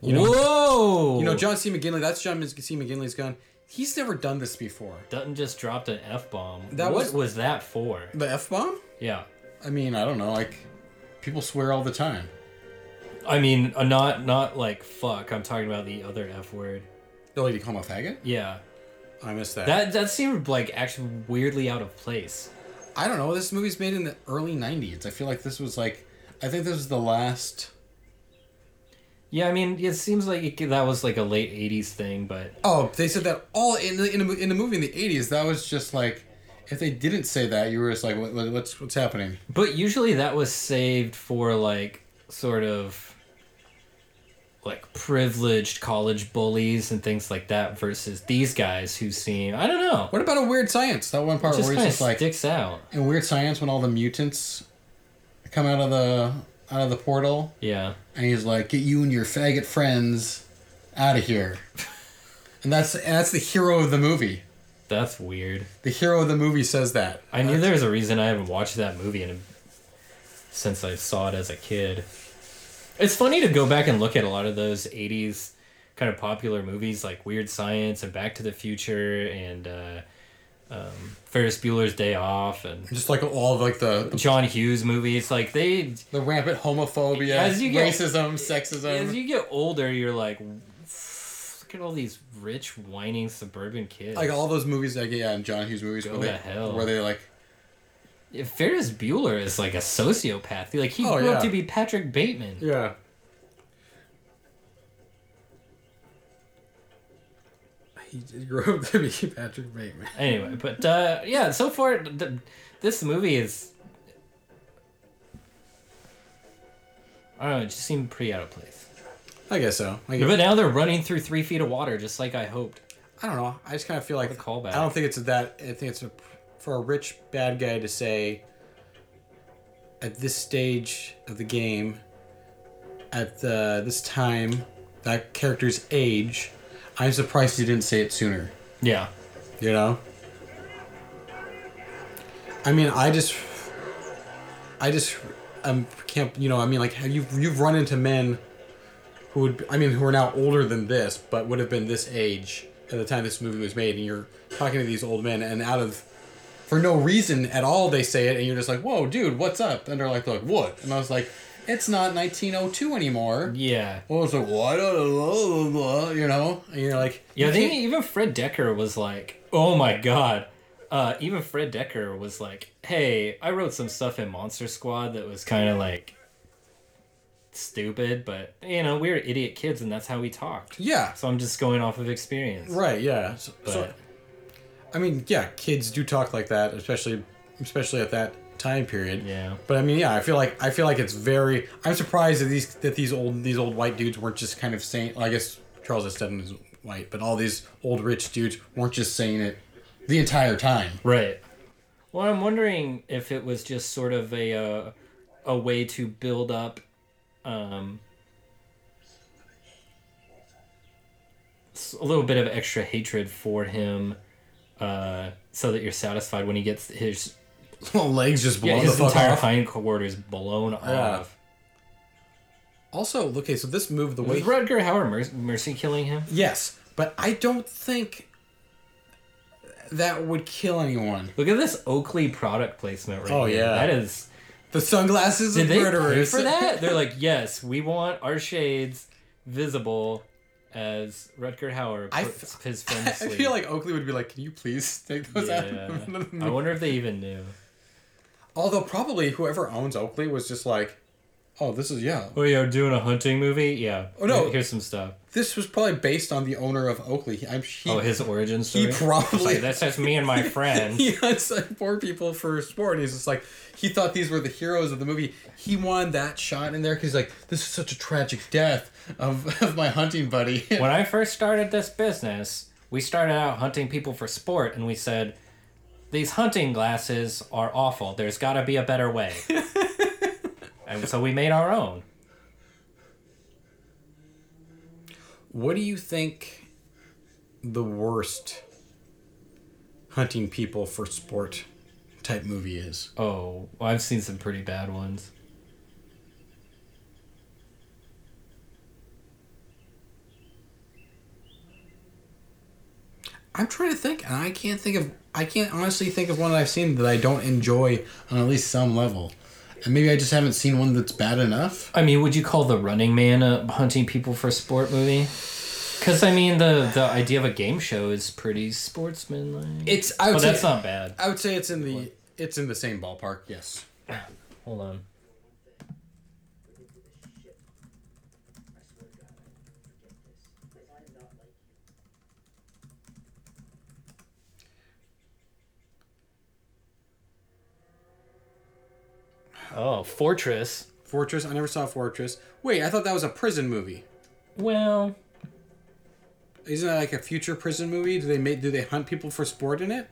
You know, Whoa! you know John C. McGinley. That's John C. McGinley's gun. He's never done this before. Dutton just dropped an f bomb. That what was- was... that for? The f bomb. Yeah, I mean, I don't know. Like, people swear all the time. I mean, uh, not not like fuck. I'm talking about the other f word. Did you call him a faggot? Yeah, I missed that. that that seemed like actually weirdly out of place. I don't know. This movie's made in the early '90s. I feel like this was like, I think this was the last. Yeah, I mean, it seems like it, that was like a late '80s thing, but Oh, they said that all in the in the, in the movie in the '80s. That was just like, if they didn't say that, you were just like, what- what's what's happening? but usually that was saved for like sort of like privileged college bullies and things like that versus these guys who seem I don't know. What about a Weird Science? That one part just where he's just like sticks out. in Weird Science when all the mutants come out of the out of the portal, Yeah. and he's like, "Get you and your faggot friends out of here." And that's and that's the hero of the movie. That's weird. The hero of the movie says that. I knew there was a reason I haven't watched that movie in a, since I saw it as a kid. It's funny to go back and look at a lot of those '80s kind of popular movies like Weird Science and Back to the Future and uh, um, Ferris Bueller's Day Off and Just like all of like the the, John Hughes movies. Like they, the rampant homophobia, As you get- racism, sexism. as you get older, you're like, look at all these rich, whining suburban kids. like all those movies, like yeah, and John Hughes movies, Go where they hell. where they like Ferris Bueller is like a sociopath. Like he Oh, grew up to be Patrick Bateman. yeah. He grew up to be [LAUGHS] Patrick Bateman. Anyway, but uh, yeah, so far th- this movie is. I don't know. It just seemed pretty out of place. I guess so. I, But now they're running through three feet of water, just like I hoped. I don't know. I just kind of feel like a callback. I don't think it's that. I think it's a, for a rich bad guy to say. At this stage of the game, at the this time, that character's age, I'm surprised he didn't say it sooner. Yeah. You know. I mean, I just, I just, um, can't. You know, I mean, like, you've, you you've run into men who would, I mean, who are now older than this, but would have been this age at the time this movie was made, and you're talking to these old men, and out of, for no reason at all, they say it, and you're just like, "Whoa, dude, what's up?" And they're like, like, what?" And I was like, "It's not 1902 anymore." Yeah. Well, I was like, "What?" You know, and you're like, Yeah, think even Fred Dekker was like, "Oh my god." Uh, even Fred Dekker was like, "Hey, I wrote some stuff in Monster Squad that was kind of like stupid, but you know, we were idiot kids, and that's how we talked. yeah, So I'm just going off of experience." Right. Yeah. So, so- But I mean, yeah, kids do talk like that, especially especially at that time period. yeah, But I mean, yeah, I feel like I feel like it's very. I'm surprised that these that these old these old white dudes weren't just kind of saying. Well, I guess Charles S. Dutton is white, but all these old rich dudes weren't just saying it the entire time. right. Well, I'm wondering if it was just sort of a uh, a way to build up. Um, a little bit of extra hatred for him, uh, so that you're satisfied when he gets his [LAUGHS] Legs just blow yeah, his entire off. hindquarters blown Yeah. off. Also, okay, so this move the way. Was Rutger Hauer mer- mercy killing him? yes, but I don't think that would kill anyone. Look at this Oakley product placement right Oh, here. yeah. that is. The sunglasses Did of they pay murderers. for that? [LAUGHS] They're like, yes, we want our shades visible as Rutger Hauer I puts f- his [LAUGHS] I to sleep. feel like Oakley would be like, "Can you please take those out?" yeah. the [LAUGHS] I wonder if they even knew. Although probably whoever owns Oakley was just like, "Oh, this is yeah." Oh we're doing a hunting movie. Yeah. Oh, no. Here's some stuff. This was probably based on the owner of Oakley. He- I'm he, Oh, his origin story. He probably- like, that's just me and my friend. [LAUGHS] he [LAUGHS] hunts like poor people for sport. He's just like he thought these were the heroes of the movie. He wanted that shot in there because he's like, "This is such a tragic death of, [LAUGHS] of my hunting buddy." when I first started this business, we started out hunting people for sport, and we said, these hunting glasses are awful. There's got to be a better way. And so we made our own. what do you think the worst hunting people for sport type movie is? Oh, well, I've seen some pretty bad ones. I'm trying to think, and I can't think of. I can't honestly think of one that I've seen that I don't enjoy on at least some level. And maybe I just haven't seen one that's bad enough. I mean, would you call The Running Man a hunting people for sport movie? Because I mean, the the idea of a game show is pretty sportsmanlike. It's. I would but say, that's not bad. I would say it's in the. It's in the same ballpark. Yes. Ah, hold on. Oh, Fortress. Fortress. I never saw Fortress. Wait, I thought that was a prison movie. Well, Isn't that like a future prison movie? Do they make? Do they hunt people for sport in it?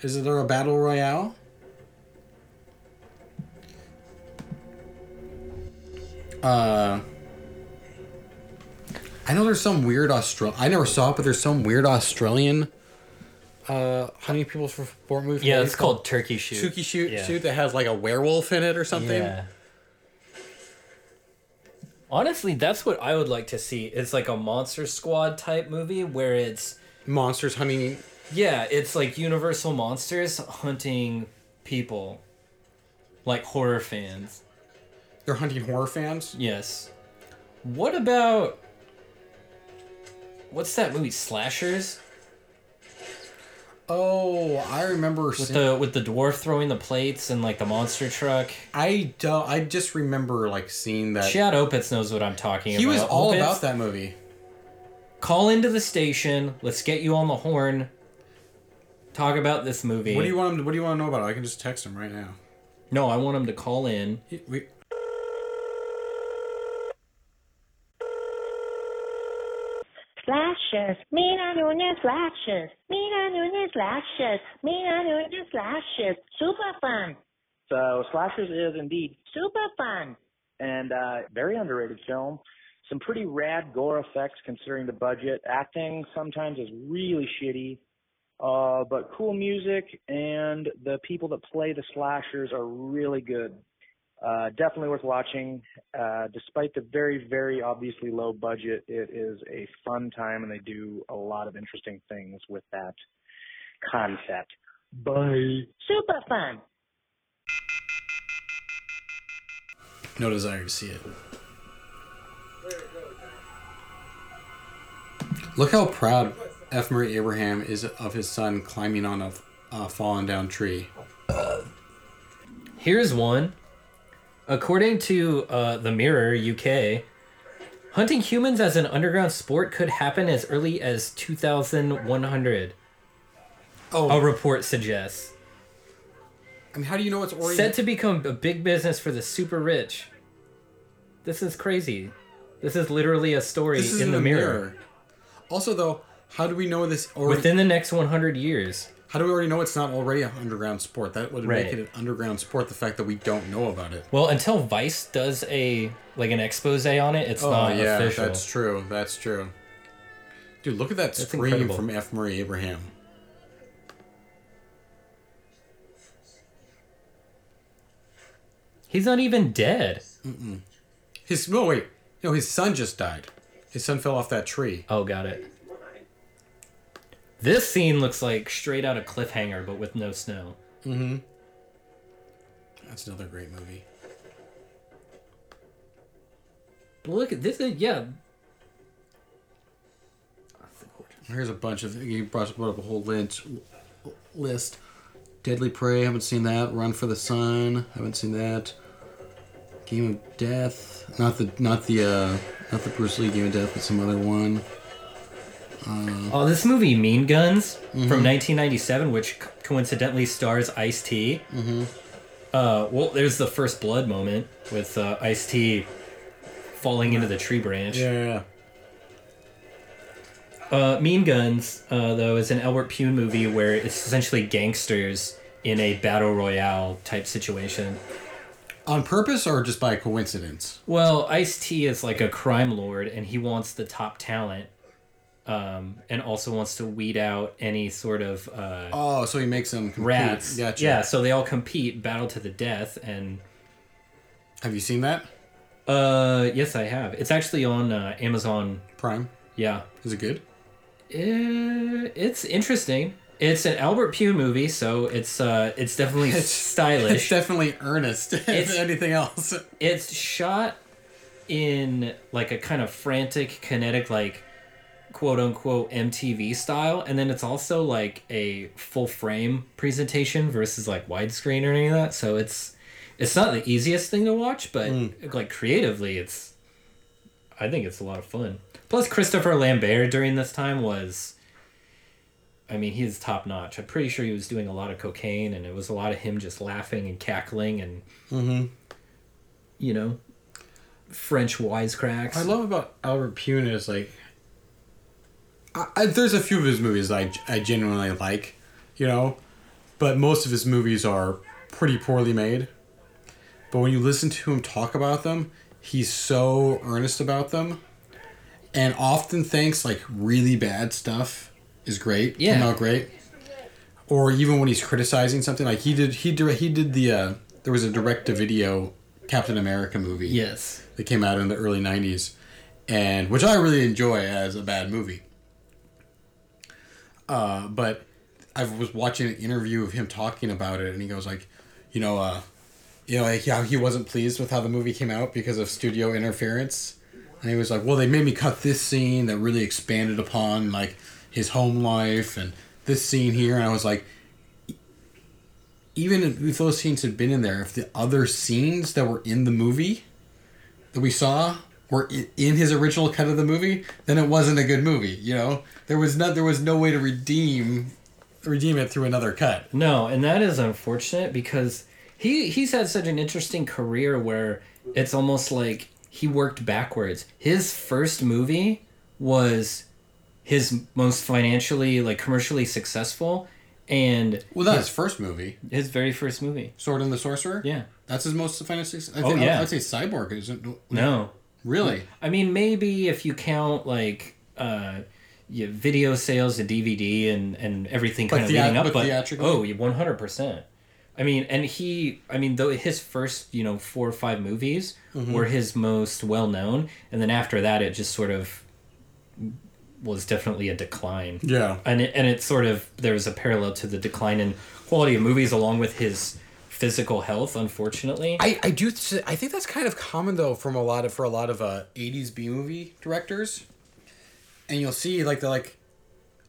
Is there a battle royale? Uh, I know there's some weird Austral. I never saw it, but there's some weird Australian uh hunting people for sport movie. yeah, it's called Turkey Shoot. Turkey shoot Yeah. shoot that has like a werewolf in it or something. Yeah. Honestly, that's what I would like to see. It's like a Monster Squad type movie where it's Monsters hunting. yeah, it's like Universal monsters hunting people, like horror fans. They're hunting horror fans. Yes. What about what's that movie? Slashers Oh, I remember. with seeing- the with the dwarf throwing the plates and like the monster truck. I don't. I just remember like seeing that. Chad Opitz knows what I'm talking he about. was all Opitz about that movie. call into the station. Let's get you on the horn. Talk about this movie. What do you want him? To, what do you want to know about it? I can just text him right now. No, I want him to call in. He- we- Slashes, Mina Nunez slashes, Mina Nunez slashes, Mina Nunez slashes. Super fun, So Slashers is indeed super fun. and uh, very underrated film. Some pretty rad gore effects considering the budget. Acting sometimes is really shitty, uh, but cool music and the people that play the slashers are really good. Uh, definitely worth watching. Uh, despite the very, very obviously low budget, it is a fun time and they do a lot of interesting things with that concept. Bye. Super fun. no desire to see it. Look how proud F. Murray Abraham is of his son climbing on a, a fallen down tree. Here's one. According to uh, the Mirror UK, hunting humans as an underground sport could happen as early as 2100. Oh, A report suggests. I mean, how do you know it's already? Set to become a big business for the super rich. This is crazy. This is literally a story this in the, mirror. Also, though, how do we know this already? Within the next 100 years. How do we already know it's not already an underground sport? That would Right. make it an underground sport. The fact that we don't know about it. Well, until Vice does a like an expose on it, it's Oh not yeah, official. that's true. That's true. Dude, look at that scream incredible. from F. Murray Abraham. He's not even dead. His no wait, no, his son just died. His son fell off that tree. Oh, got it. This scene looks like straight out of Cliffhanger, but with no snow. That's another great movie. But look at this. Is, yeah. Here's a bunch of you brought brought up a whole list. List. Deadly Prey, haven't seen that. Run for the Sun, haven't seen that. Game of Death, not the not the uh not the Bruce Lee Game of Death, but some other one. Oh, this movie Mean Guns from 1997, which co- coincidentally stars Ice T. Mm-hmm. Uh, well, there's the first blood moment with uh, Ice T falling into the tree branch. Yeah, Uh, mean Guns, uh, though, is an Albert Pyun movie where it's essentially gangsters in a battle royale type situation. on purpose or just by coincidence? Well, Ice T is like a crime lord, and he wants the top talent, um, and also wants to weed out any sort of uh, Oh, so he makes them compete. rats. Gotcha. Yeah, so they all compete, battle to the death, and Have you seen that? uh, yes, I have. It's actually on uh, Amazon. Prime. Yeah, Is it good? Eh, it's interesting. It's an Albert Pyun movie, so it's uh, it's definitely stylish. [LAUGHS] It's stylish. [LAUGHS] definitely earnest. if It's- anything else. it's shot in like a kind of frantic kinetic like quote unquote MTV style and then it's also like a full frame presentation versus like widescreen or any of that so it's it's not the easiest thing to watch but hmm. like creatively it's I think it's a lot of fun. Plus Christopher Lambert during this time was I mean he's top notch I'm pretty sure he was doing a lot of cocaine and it was a lot of him just laughing and cackling and mm-hmm. you know French wisecracks. I love about Albert Pyun is like, I, I, there's a few of his movies I, I genuinely like, you know, but most of his movies are pretty poorly made. But when you listen to him talk about them, he's so earnest about them, and often thinks like really bad stuff is great, Yeah. out great. Or even when he's criticizing something, like he did, he direct, he did the uh, there was a direct to video Captain America movie yes. that came out in the early 90s and which i really enjoy as a bad movie uh, but i was watching an interview of him talking about it and he goes like you know uh, you know like how he wasn't pleased with how the movie came out because of studio interference. And he was like well they made me cut this scene that really expanded upon like his home life and this scene here. And i was like even if those scenes had been in there if the other scenes that were in the movie that we saw were in his original cut of the movie, then it wasn't a good movie. You know, there was no there was no way to redeem redeem it through another cut. No, and that is unfortunate because he he's had such an interesting career where it's almost like he worked backwards. His first movie was his most financially like commercially successful and Well, not his first movie, his very first movie. Sword and the Sorcerer. Yeah. that's his most financially. I Oh, think, yeah. I'd say Cyborg isn't. No. Really. I mean maybe if you count like uh yeah, video sales and DVD and and everything But kind of thea- leading up but but theatrically? oh, one hundred percent. I mean, and he, I mean, though his first, you know, four or five movies Mm-hmm. were his most well known, and then after that, it just sort of was definitely a decline. Yeah. And it, and it sort of there was a parallel to the decline in quality of movies along with his physical health, unfortunately. I, I do I think that's kind of common though from a lot of for a lot of uh, 80s B movie directors. And you'll see like the like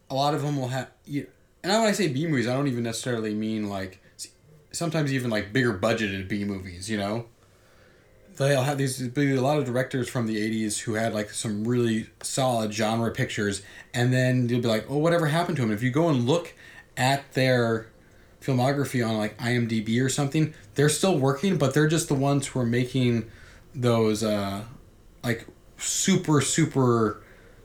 a lot of them will have you and when I say B movies I don't even necessarily mean like sometimes even like bigger budgeted B movies, you know. They'll have these be a lot of directors from the 80s who had like some really solid genre pictures and then you'll be like, "Oh, whatever happened to them?" If you go and look at their filmography on like IMDb or something, they're still working, but they're just the ones who are making those uh, like super super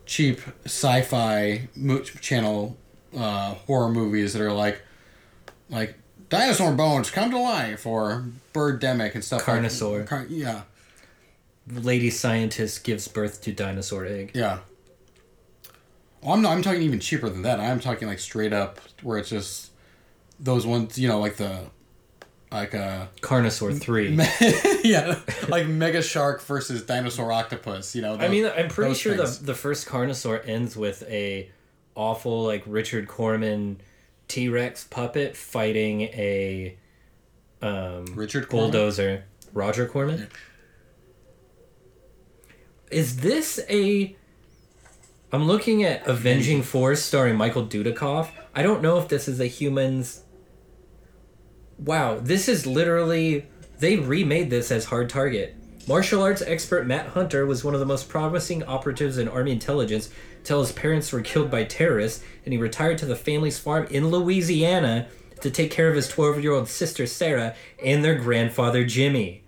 cheap sci-fi mo- channel uh, horror movies that are like like dinosaur bones come to life or birdemic and stuff. Carnosaur. Like, car- yeah, Lady scientist gives birth to dinosaur egg. yeah. Well, I'm not, I'm talking even cheaper than that. I'm talking like straight up where it's just those ones, you know, like the like uh Carnosaur three. [LAUGHS] yeah, like Mega Shark versus Dinosaur Octopus. You know, I mean, I'm pretty sure the things. the first Carnosaur ends with a awful like Richard Corman T Rex puppet fighting a um, Richard Corman? bulldozer. Roger Corman. Is this a? I'm looking at Avenging Force starring Michael Dudikoff. I don't know if this is a humans. Wow, this is literally they remade this as Hard Target. Martial arts expert Matt Hunter was one of the most promising operatives in Army intelligence until his parents were killed by terrorists and he retired to the family's farm in Louisiana to take care of his 12 year old sister Sarah and their grandfather Jimmy.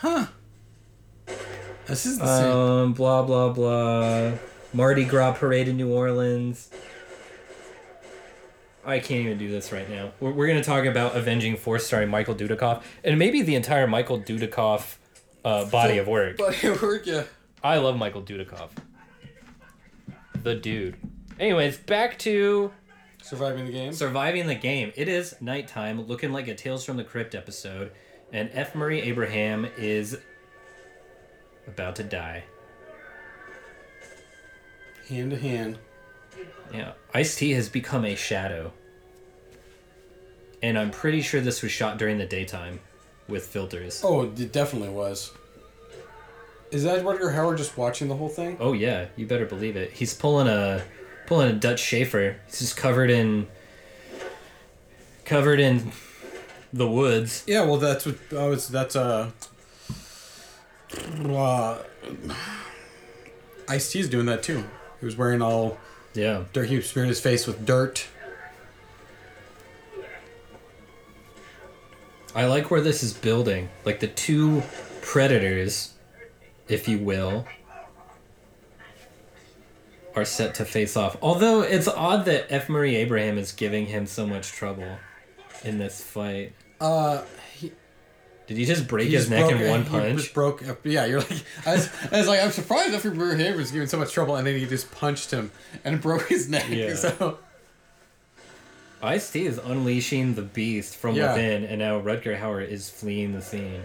Huh. This is the same. Um, blah, blah, blah. Mardi Gras parade in New Orleans. I can't even do this right now. We're, we're going to talk about Avenging Force starring Michael Dudikoff and maybe the entire Michael Dudikoff uh, body of work. But it worked, yeah. I love Michael Dudikoff. The dude. Anyways, back to Surviving the game. surviving the game. It is nighttime, looking like a Tales from the Crypt episode, and F. Murray Abraham is about to die. hand to hand. Yeah, Ice T has become a shadow. And I'm pretty sure this was shot during the daytime with filters. Oh, it definitely was. Is that Rutger Hauer just watching the whole thing? Oh yeah, you better believe it. He's pulling a pulling a Dutch Schaefer. He's just covered in covered in the woods. Yeah, well, that's what. Oh, it's that's uh. uh Ice T's doing that too. He was wearing all Yeah. dirt. Was smearing his face with dirt. I like where this is building. Like the two predators, if you will, are set to face off. Although it's odd that F. Murray Abraham is giving him so much trouble in this fight. Uh, Did he just break he his just neck broke- in one punch? broke. Yeah, you're like, [LAUGHS] I was, I was like, I'm surprised if him was giving so much trouble, and then he just punched him and [LAUGHS] broke his neck. Yeah. So Ice T is unleashing the beast from Yeah. within, and now Rutger Hauer is fleeing the scene.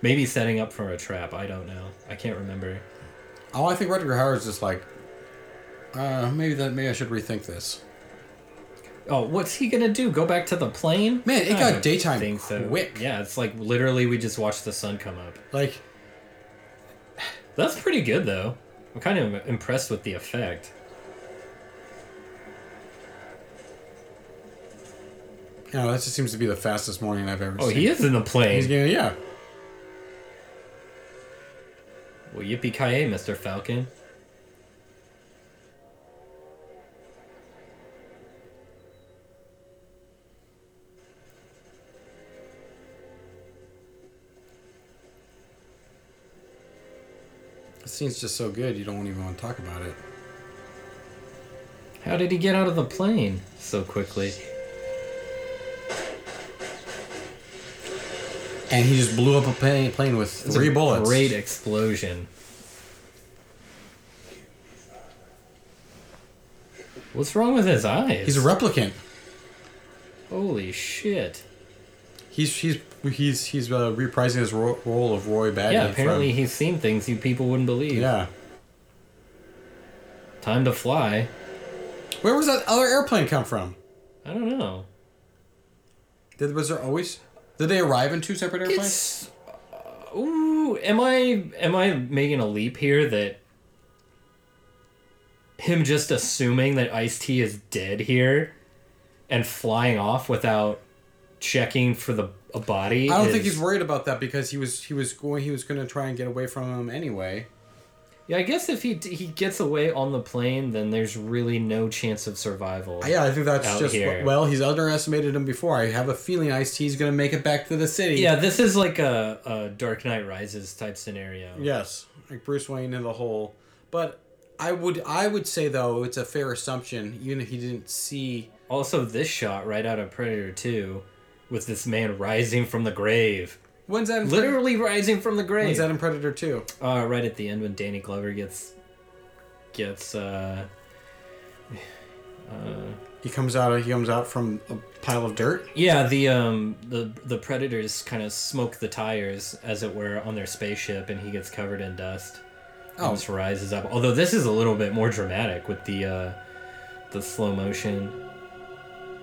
Maybe setting up for a trap. I don't know. I can't remember. oh, I think Rutger Hauer's just like, uh, maybe that maybe I should rethink this. Oh, what's he gonna do? Go back to the plane? Man, it I got daytime think so. quick. Yeah, it's like literally we just watched the sun come up. Like, That's pretty good though. I'm kind of impressed with the effect. know, that just seems to be the fastest morning I've ever Oh, seen. he is in the plane. He's getting yeah. Well, yippee ki yay, Mr. Falcon. The scene's just so good, you don't even want to talk about it. How did he get out of the plane so quickly? And he just blew up a plane, plane with It's three bullets. Great explosion. What's wrong with his eyes? He's a replicant. Holy shit. He's he's he's he's uh, reprising his ro- role of Roy Batty. Yeah, apparently From, he's seen things you people wouldn't believe. yeah. Time to fly. Where was that other airplane come from? I don't know. Did was there always? Did they arrive in two separate airplanes? Uh, ooh, am I am I making a leap here that him just assuming that Ice T is dead here and flying off without checking for the a body? I don't is- think he's worried about that because he was he was going he was going to try and get away from him anyway. Yeah, I guess if he he gets away on the plane, then there's really no chance of survival. Yeah, I think that's just here. well, he's underestimated him before. I have a feeling Ice T's going to make it back to the city. Yeah, this is like a, a Dark Knight Rises type scenario. Yes, like Bruce Wayne in the hole. But I would I would say though it's a fair assumption even if he didn't see Also, this shot right out of Predator 2 with this man rising from the grave. when's that in Literally rising from the grave. when's that in Predator 2? Uh, right at the end when Danny Glover gets gets uh [SIGHS] uh, He comes out he comes out from a pile of dirt. yeah the um the the predators kind of smoke the tires as it were on their spaceship and he gets covered in dust and Oh. just rises up although this is a little bit more dramatic with the uh the slow motion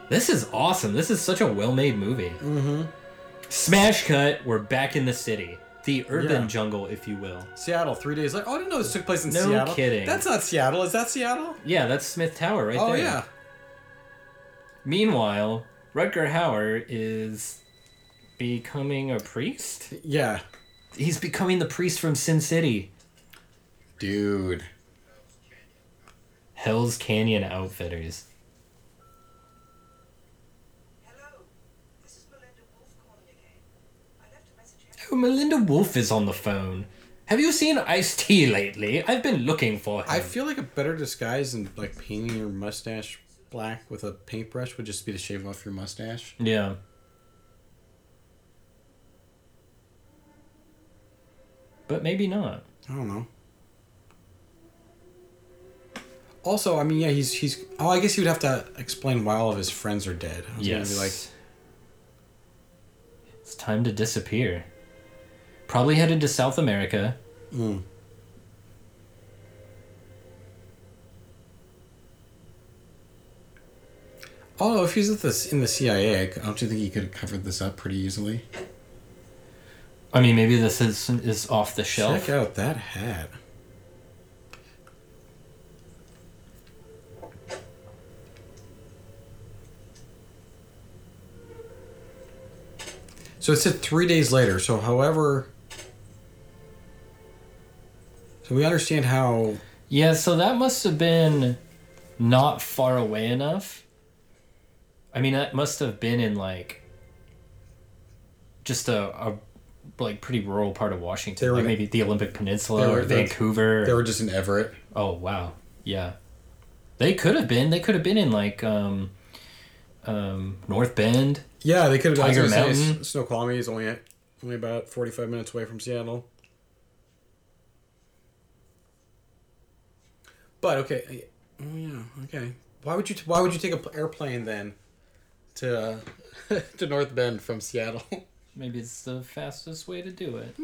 this is awesome this is such a well-made movie mm-hmm. smash cut we're back in the city the urban Yeah. jungle if you will Seattle, 3 days later. Oh, I didn't know this took place in No Seattle. kidding. That's not Seattle. Is that Seattle? yeah that's smith tower right oh there Oh, yeah. Meanwhile, Rutger Hauer is becoming a priest. Yeah. He's becoming the priest from Sin City. Dude. Hell's Canyon Outfitters. Hello, this is Melinda Wolf calling again. I left a message here. Oh, Melinda Wolf is on the phone. Have you seen Ice T lately? I've been looking for him. I feel like a better disguise than like painting your mustache black with a paintbrush would just be to shave off your mustache. yeah. But maybe not. I don't know. Also, I mean, yeah, he's he's. Oh, I guess he would have to explain why all of his friends are dead. I was gonna Yes. be like, it's time to disappear. Probably headed to South America. mm. Oh, if he's at this in the CIA, I don't you think he could have covered this up pretty easily? I mean, maybe this is is off the shelf. Check out that hat. So it said three days later. So, however, so we understand how. Yeah, so that must have been not far away enough. I mean, that must have been in like just a, a like pretty rural part of Washington, They were like maybe the Olympic Peninsula They or Vancouver. They were just in Everett. oh wow, yeah, they could have been. They could have been in like um, um, North Bend. Yeah, they could have. Tiger say, Mountain. Snoqualmie is only only about forty five minutes away from Seattle. But okay, oh yeah, okay. Why would you Why would you take an airplane then to uh, [LAUGHS] to North Bend from Seattle? [LAUGHS] Maybe it's the fastest way to do it.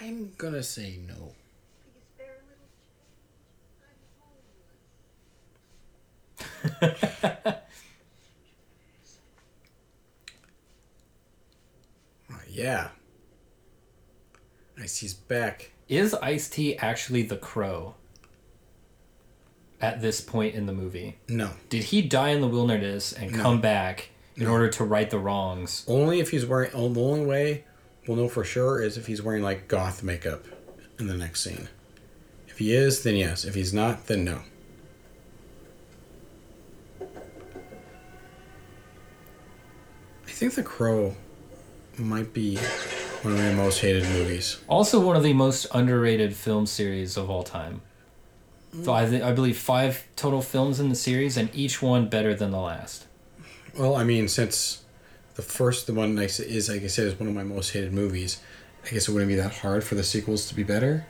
I'm gonna say no. Please spare a little change. I'm homeless. Oh, yeah. Nice, he's back. Is Ice T actually the Crow? At this point in the movie, No, did he die in the wilderness and No. come back in order to right the wrongs? only if he's wearing. Oh, the only way we'll know for sure is if he's wearing like goth makeup in the next scene. If he is, then yes. If he's not, then no. I think The Crow might be one of my most hated movies. Also, one of the most underrated film series of all time. So I, th- I believe five total films in the series, and each one better than the last. Well, I mean, since the first, the one s- is, like I said, is one of my most hated movies, I guess it wouldn't be that hard for the sequels to be better.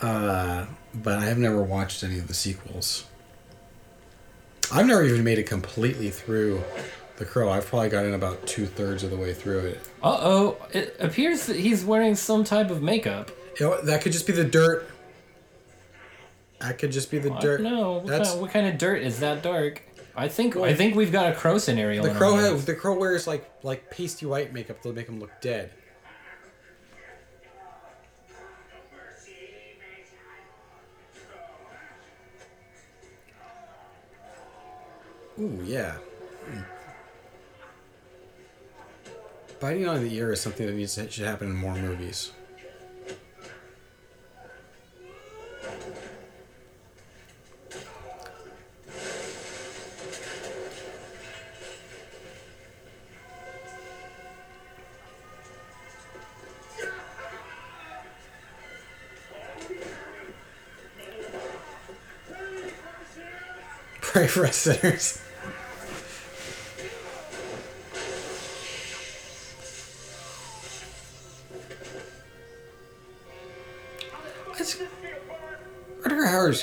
Uh, but I have never watched any of the sequels. I've never even made it completely through The Crow. I've probably gotten about two thirds of the way through it. Uh oh! It appears that he's wearing some type of makeup. You know, what? that could just be the dirt. That could just be the I dirt. don't what That's kind, what kind of dirt is that dark. I think I think we've got a crow scenario. the crow. Has, the crow wears like like pasty white makeup to make him look dead. Ooh, yeah. Biting on the ear is something that needs to, should happen in more movies. [LAUGHS] Pray for us sinners.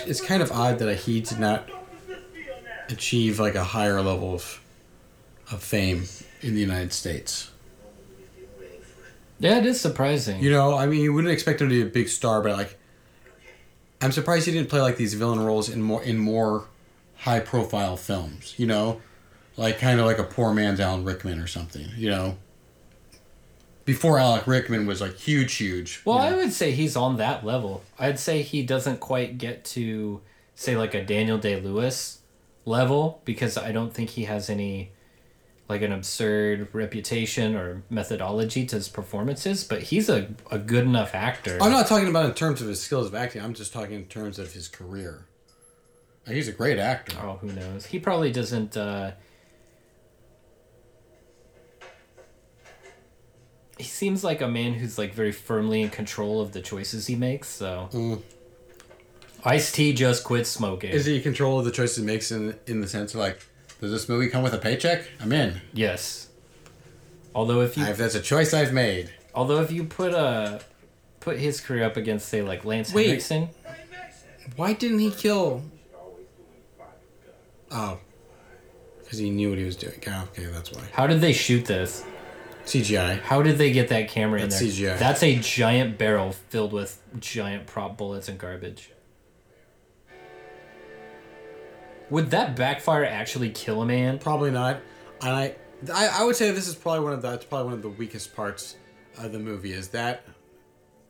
It's kind of odd that he did not achieve like a higher level of of fame in the United States. Yeah, it is surprising. You know, I mean, you wouldn't expect him to be a big star, but like, I'm surprised he didn't play like these villain roles in more in more high profile films. You know, like kind of like a poor man's Alan Rickman or something. You know, before Alec Rickman was like huge, huge. Well, you I would say he's on that level. I'd say he doesn't quite get to say like a Daniel Day Lewis level because I don't think he has any like an absurd reputation or methodology to his performances, but he's a, a good enough actor. I'm not talking about in terms of his skills of acting. I'm just talking in terms of his career. He's a great actor. Oh, who knows? He probably doesn't uh He seems like a man who's like very firmly in control of the choices he makes, so Mm. Ice T just quit smoking. Is he in control of the choices he makes in in the sense of like, does this movie come with a paycheck? I'm in. Yes. Although if you If that's a choice I've made. although if you put uh put his career up against say like Lance Wait. Henriksen, Why didn't he kill? Oh, because he knew what he was doing. Ah, okay, that's why. how did they shoot this? CGI. How did they get that camera That's in there? CGI. That's a giant barrel filled with giant prop bullets and garbage. Would that backfire actually kill a man? Probably not. And I, I, I would say this is probably one of the, that's probably one of the weakest parts of the movie. Is that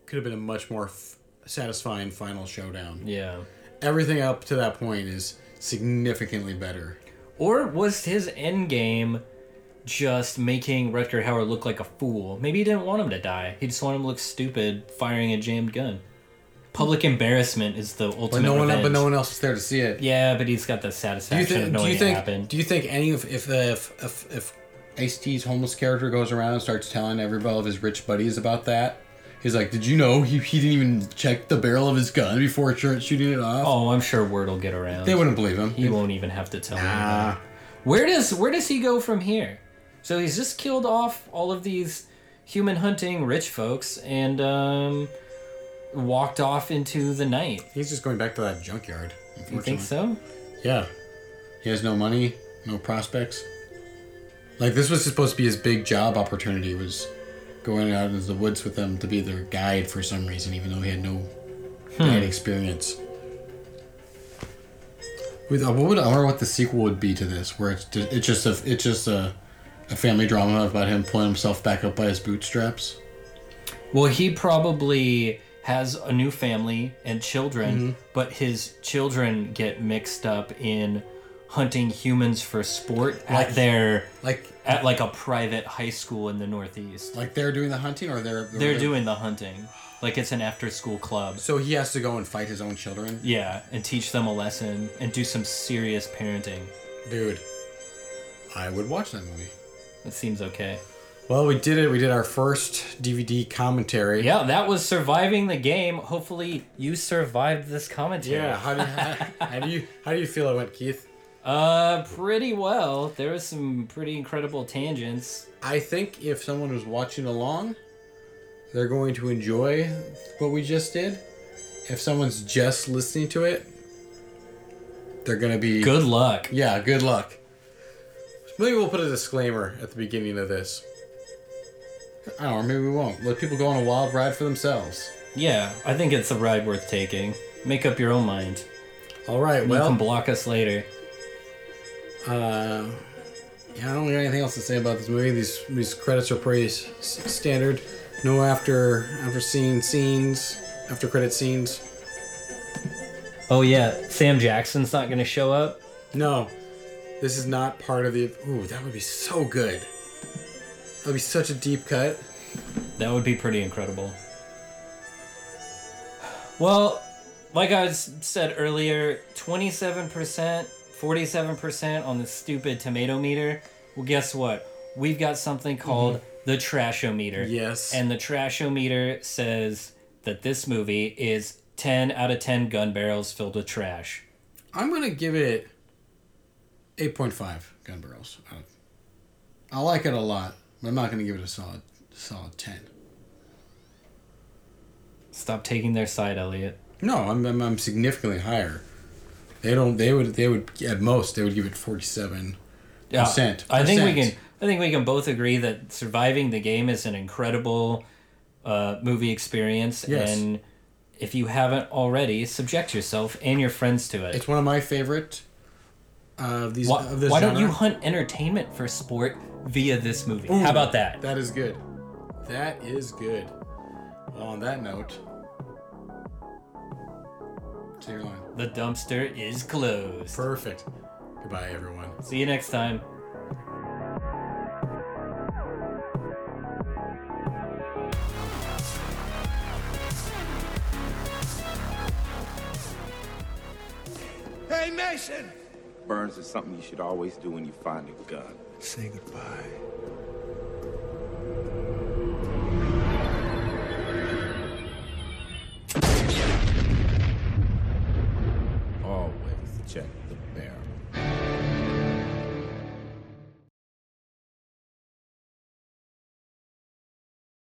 could have been a much more f- satisfying final showdown. Yeah. Everything up to that point is significantly better. Or was his end game just making Rutger Hauer look like a fool? Maybe he didn't want him to die. He just wanted him to look stupid firing a jammed gun. Public embarrassment is the ultimate. But no one, revenge. but no one else is there to see it. Yeah, but he's got the Do you satisfaction of Do knowing you it think? happened. Do you think any of if if if, if Ice T's homeless character goes around and starts telling everybody of his rich buddies about that? He's like, "Did you know he, he didn't even check the barrel of his gun before shooting it off?" Oh, I'm sure word will get around. They wouldn't believe him. He won't even have to tell Nah. anyone. Where does where does he go from here? So he's just killed off all of these human hunting rich folks and um, walked off into the night. He's just going back to that junkyard. You think so? Yeah. He has no money, no prospects. Like this was supposed to be his big job opportunity was going out into the woods with them to be their guide for some reason, even though he had no guide experience. With uh, what would I wonder what the sequel would be to this, where it's it's just a it's just a, a family drama about him pulling himself back up by his bootstraps. Well, he probably has a new family and children, Mm-hmm. but his children get mixed up in hunting humans for sport Like- at their Like at like a private high school in the Northeast. like they're doing the hunting or they're They're doing the hunting, like it's an after-school club. So he has to go and fight his own children. Yeah, and teach them a lesson and do some serious parenting. Dude, I would watch that movie. That seems okay. Well, we did it. We did our first DVD commentary. Yeah, that was surviving the game. Hopefully, you survived this commentary. Yeah. How do you, how, how do you how do you feel it went, Keith? Uh, pretty well. There was some pretty incredible tangents. I think if someone was watching along, they're going to enjoy what we just did. If someone's just listening to it, they're gonna be Good luck. Yeah, good luck. Maybe we'll put a disclaimer at the beginning of this. I don't know, or maybe we won't. Let people go on a wild ride for themselves. Yeah, I think it's a ride worth taking. Make up your own mind. All right, well. you can block us later. Uh, yeah, I don't got anything else to say about this movie. These these credits are pretty s- s- standard. No after after scene scenes, after credit scenes. Oh yeah, Sam Jackson's not gonna show up. No, this is not part of the. Ooh, that would be so good. That would be such a deep cut. That would be pretty incredible. Well, like I said earlier, 27%, 47% on the stupid tomato meter. Well, guess what? We've got something called mm-hmm. the Trashometer. Yes. And the Trashometer says that this movie is 10 out of 10 gun barrels filled with trash. I'm gonna give it 8.5 gun barrels. I- I like it a lot, but I'm not gonna give it a solid solid 10. Stop taking their side, Elliot. No, I'm, I'm, I'm significantly higher. They don't. They would. They would at most. They would give it 47 Yeah, percent. I think we can. I think we can both agree that surviving the game is an incredible uh, movie experience, Yes. and if you haven't already, subject yourself and your friends to it. It's one of my favorite. Of these. why of this why don't you hunt entertainment for sport via this movie? Ooh, How about that? That is good. That is good. Well, on that note, say your line. The dumpster is closed. Perfect. Goodbye, everyone. See you next time. Hey, Mason! Burns is something you should always do when you find a gun. Say goodbye. Always check.